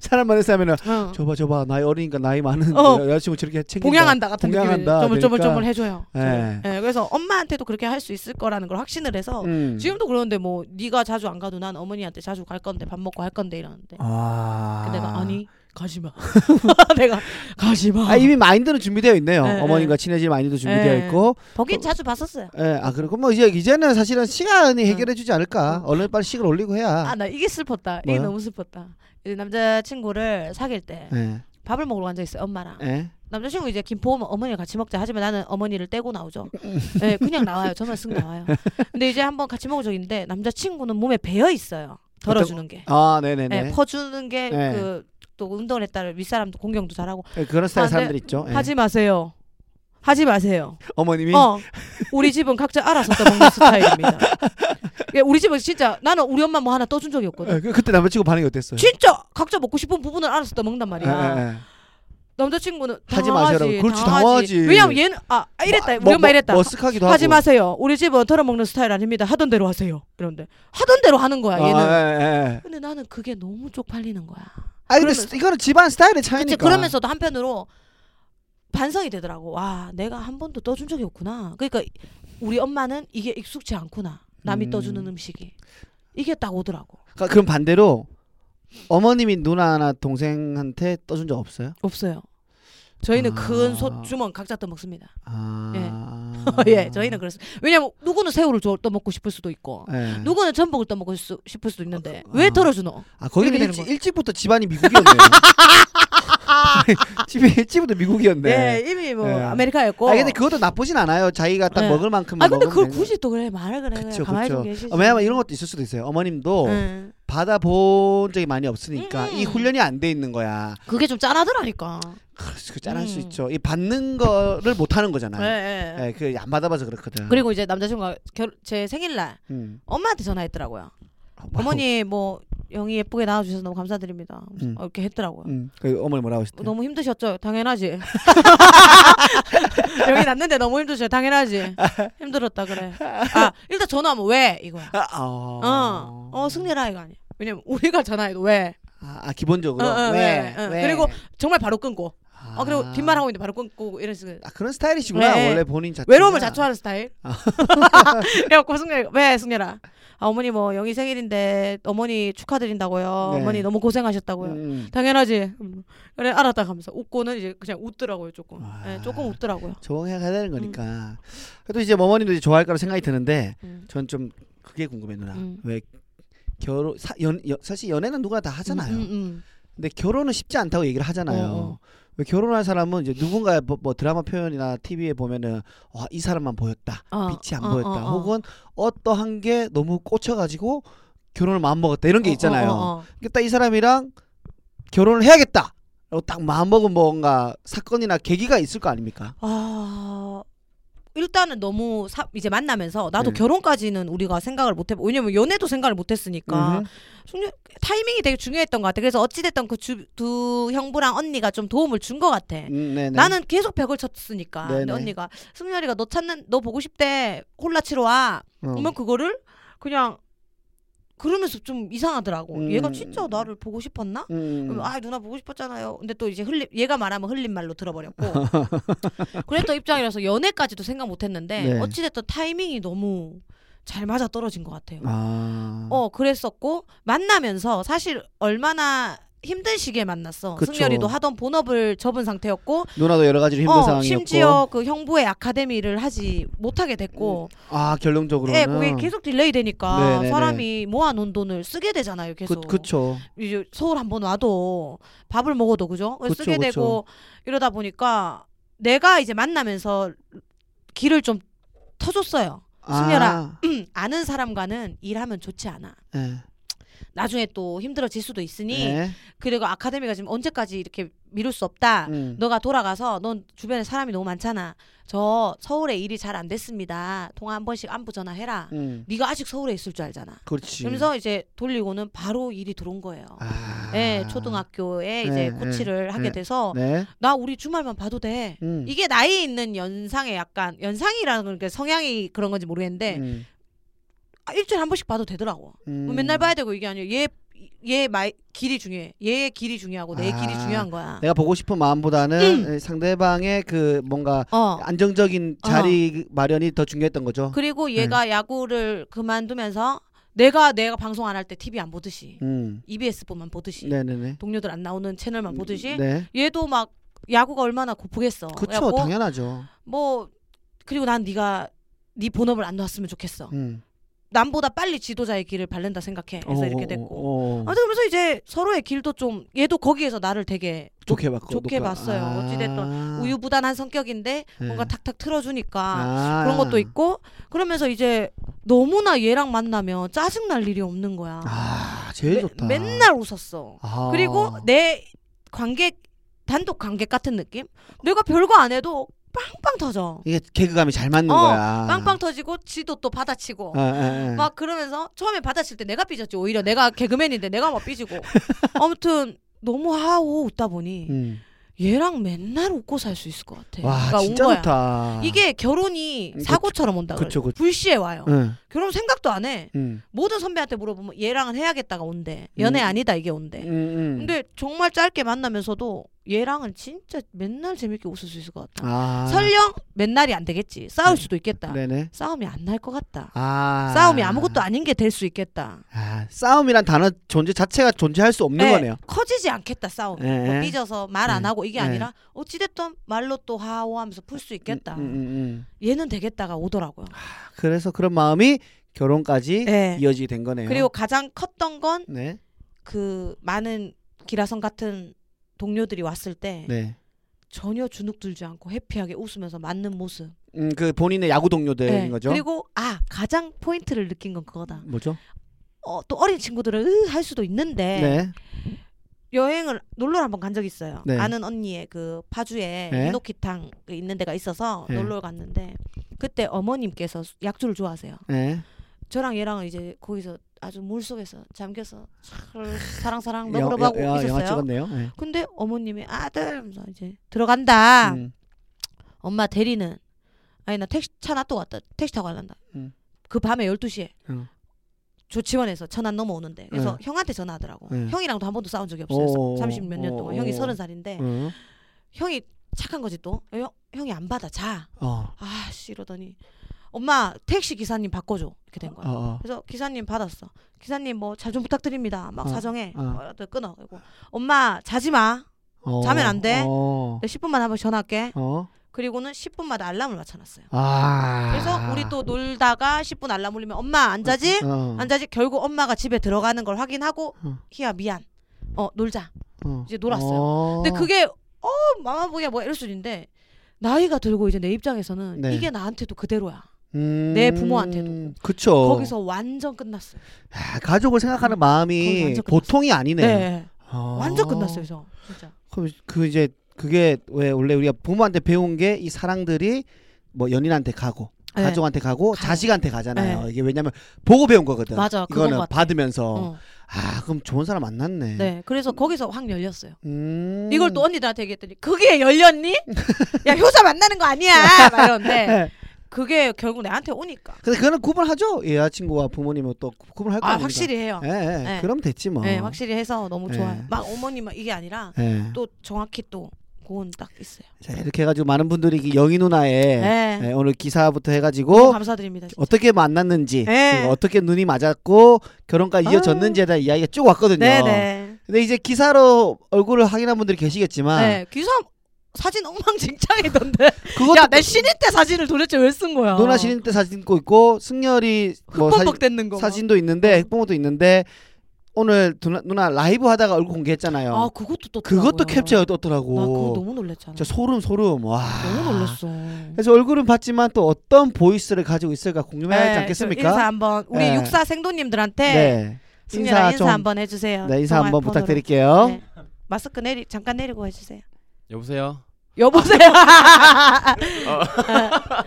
사람 많은 하면은 어. 저봐 저봐 나이 어리니까 나이 많은 어. 여자친구 저렇게 챙긴다. 봉양한다 같은 느낌이 봉양한다. 쪼물쪼물쪼물 그러니까. 해줘요 예. 예, 그래서 엄마한테도 그렇게 할 수 있을 거라는 걸 확신을 해서 음. 지금도 그러는데 뭐 네가 자주 안 가도 난 어머니한테 자주 갈 건데 밥 먹고 할 건데 이러는데 아. 근데 내가 아니 가지마. 내가 가지마. 아 이미 마인드는 준비되어 있네요. 네, 어머님과 친해질 마인드도 준비되어 네. 있고. 보긴 자주 봤었어요. 예, 아 그리고 뭐 이제 이제는 사실은 시간이 응. 해결해주지 않을까. 얼른 빨리 식을 올리고 해야. 아 나 이게 슬펐다. 이게 뭐요? 너무 슬펐다. 이제 남자 친구를 사귈 때 예, 밥을 먹으러 앉아 있어요 엄마랑. 예. 남자친구 이제 김포 오면 어머니를 같이 먹자 하지만 나는 어머니를 떼고 나오죠. 음. 네, 그냥 나와요. 저만 쓱 나와요. 근데 이제 한번 같이 먹을 적인데 남자친구는 몸에 배어 있어요. 덜어주는 게. 아, 네네네. 네, 퍼주는 게 네. 그또 운동을 했다를 윗사람도 공경도 잘하고 예, 그런 스타일 아, 사람들 네. 있죠. 예. 하지 마세요. 하지 마세요. 어머님이 어, 우리 집은 각자 알아서 떠먹는 스타일입니다. 예, 우리 집은 진짜 나는 우리 엄마 뭐 하나 떠준 적이 없거든. 예, 그- 그때 남자친구 반응이 어땠어요? 진짜 각자 먹고 싶은 부분을 알아서 떠먹는단 말이야. 예, 예, 예. 남자친구는 하지 당황하지, 마시라고. 그렇지, 당황하지. 왜냐면 얘는 아 아, 이랬다. 뭐, 우리 엄마 이랬다. 뭐, 머쓱하기도 하고. 하지 마세요. 우리 집은 덜어먹는 스타일 아닙니다. 하던 대로 하세요. 이런데 하던 대로 하는 거야. 얘는. 아, 예, 예. 근데 나는 그게 너무 쪽팔리는 거야. 아 근데 그러면서- 스- 이거는 집안 스타일의 그치, 차이니까. 그러면서도 한편으로 반성이 되더라고. 와, 내가 한 번도 떠준 적이 없구나. 그러니까 우리 엄마는 이게 익숙치 않구나. 남이 음. 떠주는 음식이. 이게 딱 오더라고. 그러니까 그럼 반대로 어머님이 누나나 동생한테 떠준 적 없어요? 없어요. 저희는 아. 큰 소 주먹 각자 떠먹습니다. 아. 예, 저희는 그랬어요. 왜냐면 누구는 새우를 줘- 떠먹고 싶을 수도 있고, 예. 누구는 전복을 떠먹고 수- 싶을 수도 있는데 아. 왜 덜어주노? 아 거기는 일찍. 일찍부터 집안이 미국이었네요. 집이 일찍부터 미국이었네. 예, 이미 뭐 예. 아메리카였고. 아 근데 그것도 나쁘진 않아요. 자기가 딱 예. 먹을 만큼 아 근데 그걸 되는 굳이 또 그래 말을 그래 그쵸, 가만히 좀 그쵸. 계시지. 어, 왜냐면 이런 것도 있을 수도 있어요. 어머님도 응. 받아본 적이 많이 없으니까 음. 이 훈련이 안 돼 있는 거야. 그게 좀 짠하더라니까. 그 짠할 수 음. 있죠. 이 받는 거를 못 하는 거잖아요. 예, 예. 예, 그안 받아봐서 그렇거든. 그리고 이제 남자친구가 결, 제 생일날 음. 엄마한테 전화했더라고요. 어머니 뭐 영희 예쁘게 나와주셔서 너무 감사드립니다. 음. 어, 이렇게 했더라고요. 음. 그 어머니 뭐라고 하셨대? 너무 힘드셨죠? 당연하지. 여기 났는데 너무 힘드셔. 당연하지. 힘들었다 그래. 아 일단 전화하면 왜 이거야. 아, 어. 어, 어 승리라 이거 아니야. 왜냐면 우리가 전화해도 왜 아, 아, 기본적으로 어, 어, 왜? 왜? 어, 왜? 그리고 정말 바로 끊고. 아. 어 그리고 뒷말 하고 있는데 바로 끊고 이런 식으로. 아, 그런 스타일이시구나. 네. 원래 본인 자체. 외로움을 자초하는 스타일. 아. 그래갖고 승렬 왜 승렬아? 아, 어머니 뭐 영희 생일인데 어머니 축하드린다고요. 네. 어머니 너무 고생하셨다고요. 음. 당연하지. 음. 그래 알았다 하면서 웃고는 이제 그냥 웃더라고요 조금. 아. 네, 조금 웃더라고요. 가야 되는 거니까. 그래도 이제 어머님도 이제 좋아할 거라 생각이 드는데 음. 전좀 그게 궁금해 누나. 음. 왜 결혼 사, 연, 연 사실 연애는 누구나 다 하잖아요. 음, 음, 근데 결혼은 쉽지 않다고 얘기를 하잖아요. 어, 어. 왜 결혼한 사람은 이제 누군가 뭐, 뭐 드라마 표현이나 TV에 보면은 와 이 사람만 보였다, 어, 빛이 안 어, 보였다, 어, 어. 혹은 어떠한 게 너무 꽂혀가지고 결혼을 마음 먹었다 이런 게 어, 있잖아요. 어, 어, 어. 그러니까 이 사람이랑 결혼을 해야겠다. 라고 딱 마음 먹은 뭔가 사건이나 계기가 있을 거 아닙니까? 아 일단은 너무 사, 이제 만나면서 나도 네. 결혼까지는 우리가 생각을 못 해보. 왜냐면 연애도 생각을 못 했으니까 음흠. 중요, 타이밍이 되게 중요했던 것 같아. 그래서 어찌됐든 그 두 형부랑 언니가 좀 도움을 준 것 같아. 음, 네네. 나는 계속 벽을 쳤으니까. 근데. 언니가 승열이가 너 찾는 너 보고 싶대 홀라 치러 와. 어. 그러면 그거를 그냥 그러면서 좀 이상하더라고. 음. 얘가 진짜 나를 보고 싶었나? 음. 아 누나 보고 싶었잖아요. 근데 또 이제 흘림 얘가 말하면 흘린 말로 들어버렸고. 그랬던 입장이라서 연애까지도 생각 못했는데 네. 어찌됐든 타이밍이 너무 잘 맞아 떨어진 것 같아요. 아. 어 그랬었고 만나면서 사실 얼마나 힘든 시기에 만났어. 그쵸. 승열이도 하던 본업을 접은 상태였고 누나도 여러 가지로 힘든 어, 상황이었고. 심지어 그 형부의 아카데미를 하지 못하게 됐고 아 결론적으로는. 예, 그게 계속 딜레이 되니까 네네네. 사람이 모아놓은 돈을 쓰게 되잖아요. 계속. 그, 그쵸. 이제 서울 한번 와도 밥을 먹어도 그죠? 그쵸, 쓰게 그쵸. 되고 이러다 보니까 내가 이제 만나면서 길을 좀 터줬어요. 승열아. 아, 아는 사람과는 일하면 좋지 않아. 예. 나중에 또 힘들어질 수도 있으니 예. 그리고 아카데미가 지금 언제까지 이렇게 미룰 수 없다. 음. 너가 돌아가서 넌 주변에 사람이 너무 많잖아. 저 서울에 일이 잘 안 됐습니다. 통화 한 번씩 안부 전화해라. 음. 네가 아직 서울에 있을 줄 알잖아. 그렇지. 그러면서 이제 돌리고는 바로 일이 들어온 거예요. 아. 네, 초등학교에 이제 네, 코치를 네, 하게 네. 돼서 네. 나 우리 주말만 봐도 돼. 음. 이게 나이 있는 연상에 약간 연상이라는 게 성향이 그런 건지 모르겠는데 음. 아, 일주일에 한 번씩 봐도 되더라고. 음. 뭐 맨날 봐야 되고 이게 아니라 얘얘 말 길이 중요해. 얘의 길이 중요하고 내 아, 길이 중요한 거야. 내가 보고 싶은 마음보다는 상대방의 그 뭔가 어. 안정적인 자리 마련이 더 중요했던 거죠. 그리고 얘가 야구를 그만두면서 내가 내가 방송 안 할 때 TV 안 보듯이 음. EBS만 보듯이 네네네. 동료들 안 나오는 채널만 보듯이 네. 얘도 막 야구가 얼마나 고프겠어. 그래갖고 당연하죠. 뭐 그리고 난 네가 네 본업을 안 놨으면 좋겠어. 음. 남보다 빨리 지도자의 길을 밟는다 생각해. 그래서 어, 이렇게 어, 됐고. 어, 어. 아무튼 그래서 이제 서로의 길도 좀 얘도 거기에서 나를 되게 좋게 봤고 좋게 높게- 봤어요. 아. 어찌됐든 우유부단한 성격인데 네. 뭔가 탁탁 틀어주니까 아. 그런 것도 있고 그러면서 이제 너무나 얘랑 만나면 짜증 날 일이 없는 거야. 아 제일 매- 좋다. 맨날 웃었어. 아. 그리고 내 관객 단독 관객 같은 느낌? 내가 별거 안 해도 빵빵 터져. 이게 개그감이 잘 맞는 어, 거야. 빵빵 터지고 지도 또 받아치고. 아, 아, 아. 막 그러면서 처음에 받아칠 때 내가 삐졌지 오히려 내가 개그맨인데 내가 막 삐지고 아무튼 너무 하고 웃다 보니 음. 얘랑 맨날 웃고 살 수 있을 것 같아. 와 그러니까 온 진짜 거야. 좋다. 이게 결혼이 음, 사고처럼 온다 그래. 그쵸, 그쵸. 불시에 와요. 응. 결혼 생각도 안 해. 음. 모든 선배한테 물어보면 얘랑은 해야겠다가 온대. 연애 음. 아니다 이게 온대. 음, 음. 근데 정말 짧게 만나면서도 얘랑은 진짜 맨날 재밌게 웃을 수 있을 것 같다. 아. 설령 맨날이 안 되겠지. 싸울 네. 수도 있겠다. 네네. 싸움이 안 날 것 같다. 아. 싸움이 아무것도 아닌 게 될 수 있겠다. 아, 싸움이란 단어 존재 자체가 존재할 수 없는 네, 거네요. 커지지 않겠다 싸움. 예, 뭐 예. 삐져서 말안 네. 하고 이게 네. 아니라 어찌됐든 말로 또 하오하면서 풀 수 있겠다. 음, 음, 음. 얘는 되겠다가 오더라고요. 그래서 그런 마음이 결혼까지 네. 이어지게 된 거네요. 그리고 가장 컸던 건 그 네. 많은 기라성 같은 동료들이 왔을 때 네. 전혀 주눅 들지 않고 해피하게 웃으면서 맞는 모습. 음, 그 본인의 야구 동료들인 네. 거죠. 그리고 아 가장 포인트를 느낀 건 그거다. 뭐죠? 어, 또 어린 친구들은 으, 할 수도 있는데 네. 여행을 놀러 한번 간적 있어요. 네. 아는 언니의 그 파주에 네. 이노키탕 그 있는 데가 있어서 네. 놀러 갔는데 그때 어머님께서 약주를 좋아하세요. 네. 저랑 얘랑은 이제 거기서 아주 물 속에서 잠겨서 잘 사랑 사랑 영- 너그러고 하고 영- 영화 있었어요. 찍었네요. 네. 근데 어머님이 아들 이제 들어간다. 음. 엄마 대리는 아니 나 택시 차 놔두고 왔다. 택시 타고 갈란다. 음. 그 밤에 12시에 어. 조치원에서 전화 넘어오는데 그래서 네. 형한테 전화하더라고. 네. 형이랑도 한 번도 싸운 적이 없어요. 오. 30몇년 동안. 형이 오. 30살인데 어. 형이 착한 거지 또. 형, 형이 안 받아. 자. 어. 아씨 이러더니 엄마 택시 기사님 바꿔줘. 이렇게 된 거야. 어. 어. 그래서 기사님 받았어. 기사님 뭐 잘 좀 부탁드립니다. 막 어, 사정해. 어. 어. 또 끊어. 그리고 엄마 자지 마. 어. 자면 안 돼? 어. 내가 10분만 한번 전화할게. 어. 그리고는 10분마다 알람을 맞춰놨어요. 아. 그래서 우리 또 놀다가 10분 알람 울리면 엄마 안 자지? 어. 안 자지? 결국 엄마가 집에 들어가는 걸 확인하고 어. 희야 미안. 어 놀자. 어. 이제 놀았어요. 어. 근데 그게 어 마마보야 뭐 이럴 수 있는데 나이가 들고 이제 내 입장에서는 네. 이게 나한테도 그대로야. 음. 내 부모한테도. 그쵸. 거기서 완전 끝났어요. 야, 가족을 생각하는 거기 마음이 보통이 아니네. 네. 어. 완전 끝났어요, 저. 진짜. 그럼 그 이제 그게 왜 원래 우리가 부모한테 배운 게 이 사랑들이 뭐 연인한테 가고 네. 가족한테 가고 가요. 자식한테 가잖아요. 네. 이게 왜냐면 보고 배운 거거든. 맞아, 이거는. 받으면서 어. 아 그럼 좋은 사람 만났네. 네. 그래서 거기서 확 열렸어요. 음. 이걸 또 언니들한테 얘기했더니 그게 열렸니? 야 효자 만나는 거 아니야. 막 이러는데 네. 그게 결국 내한테 오니까. 근데 그거는 구분하죠. 이 여자친구와 부모님은 또 구분할 거 아? 확실히 해요. 예, 예. 네. 그럼 됐지 뭐. 네, 확실히 해서 너무 네. 좋아요. 막 어머님은 이게 아니라 예. 또 정확히 또 그건 딱 있어요. 자, 이렇게 해가지고 많은 분들이 이 영희 누나의 네. 예, 오늘 기사부터 해가지고 감사드립니다. 진짜. 어떻게 만났는지 네. 어떻게 눈이 맞았고 결혼까지 아유. 이어졌는지에 대한 이야기가 쭉 왔거든요. 네네. 근데 이제 기사로 얼굴을 확인한 분들이 계시겠지만 네. 기사 사진 엉망진창이던데. 야, 내 신인 때 사진을 도대체 왜 쓴 거야? 누나 신인 때 사진 찍고 있고 승열이 뭐 사진, 흑범벅 됐는 거. 사진도 있는데 흑봉호도 있는데 오늘 누나, 누나 라이브 하다가 얼굴 공개했잖아요. 아, 그것도 또 그것도 캡처가 떴더라고. 나 그거 너무 놀랬잖아. 진짜 소름 소름 와. 너무 놀랬어. 그래서 얼굴은 봤지만 또 어떤 보이스를 가지고 있을까 궁금해하지 네, 않겠습니까? 저 인사 한번 우리 네. 육사 생도님들한테 네. 승렬아 인사, 좀 한번 해주세요. 네, 인사 한번. 부탁드릴게요. 네. 마스크 내리 잠깐 내리고 해주세요. 여보세요. 여보세요. 어,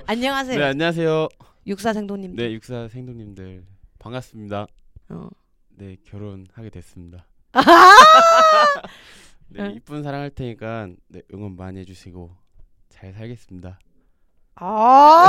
안녕하세요. 네 안녕하세요. 육사 생도님. 네 육사 생도님들 반갑습니다. 어. 네 결혼하게 됐습니다. 아! 네 응. 이쁜 사랑할 테니까 네, 응원 많이 해주시고 잘 살겠습니다. 아.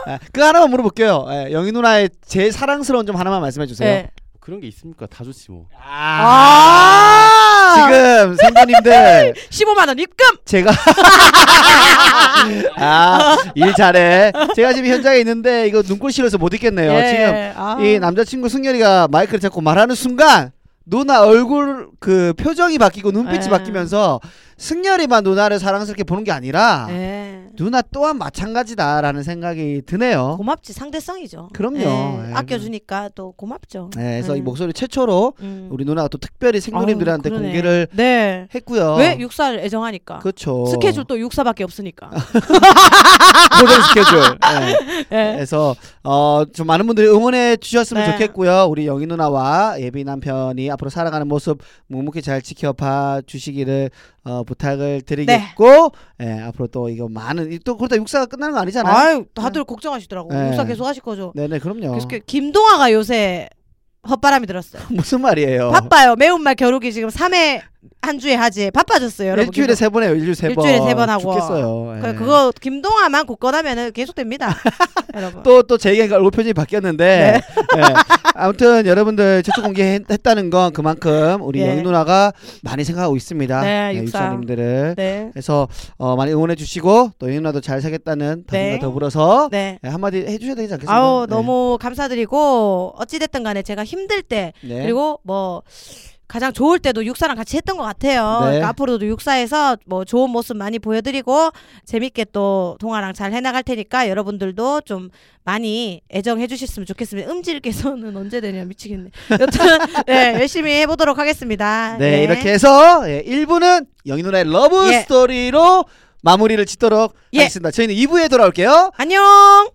아, 그 하나만 물어볼게요. 예, 영희 누나의 제일 사랑스러운 점 하나만 말씀해 주세요. 네. 뭐 그런 게 있습니까? 다 좋지 뭐. 아. 지금 생도님들 15만 원 입금. 제가 아, 야, 일 잘해. 제가 지금 현장에 있는데 이거 눈꼴 싫어서 못 있겠네요. 예. 아. 지금 이 남자친구 승열이가 마이크를 잡고 말하는 순간 누나 얼굴 그 표정이 바뀌고 눈빛이 예. 바뀌면서 승열이만 누나를 사랑스럽게 보는 게 아니라 예. 누나 또한 마찬가지다라는 생각이 드네요. 고맙지 상대성이죠. 그럼요. 예. 예. 아껴주니까 또 고맙죠. 네, 그래서 예. 이 목소리 최초로 음. 우리 누나가 또 특별히 아유, 그러네. 공개를 네. 했고요. 왜 육사를 애정하니까. 그렇죠. 스케줄 또 육사밖에 없으니까. 고정 스케줄. 네. 예. 그래서 어, 좀 많은 분들이 응원해 주셨으면 네. 좋겠고요. 우리 영희 누나와 예비 남편이 앞으로 살아가는 모습 묵묵히 잘 지켜봐 주시기를 어, 부탁을 드리겠고, 예, 앞으로 또 이거 많은 또 그러다 육사가 끝나는 거 아니잖아요. 아유 다들 걱정하시더라고. 네. 육사 계속 하실 거죠. 네네 그럼요. 계속 김동아가 요새 헛바람이 들었어요. 무슨 말이에요? 바빠요. 매운말 겨루기 지금 3회 한 주에 하지. 바빠졌어요, 여러분. 일주일에 세 번 해요. 일주일에 세 번. 일주일에 세 번 하고. 죽겠어요. 예. 그, 그거 김동아만 굳건하면은 계속 됩니다. 여러분. 또 또 제 얘기가 얼굴 표정이 바뀌었는데 네. 예. 아무튼 여러분들 최초 공개했다는 건 그만큼 우리 예. 영희 누나가 많이 생각하고 있습니다. 네, 육사. 육사님들을 네. 그래서 어, 많이 응원해 주시고 또 영희 누나도 잘 살겠다는 다짐과 네. 더불어서 네. 예, 한마디 해주셔야 되지 않겠습니까? 아우 네. 너무 감사드리고 어찌 됐든 간에 제가 힘들 때 네. 그리고 뭐 가장 좋을 때도 육사랑 같이 했던 것 같아요. 네. 그러니까 앞으로도 육사에서 뭐 좋은 모습 많이 보여드리고 재밌게 또 동아랑 잘 해나갈 테니까 여러분들도 좀 많이 애정해 주셨으면 좋겠습니다. 음질께서는 언제 되냐 미치겠네. 여튼 네 열심히 해보도록 하겠습니다. 네, 이렇게 해서 예, 1부는 영희 누나의 러브 예. 스토리로 마무리를 짓도록 예. 하겠습니다. 저희는 2부에 돌아올게요. 안녕.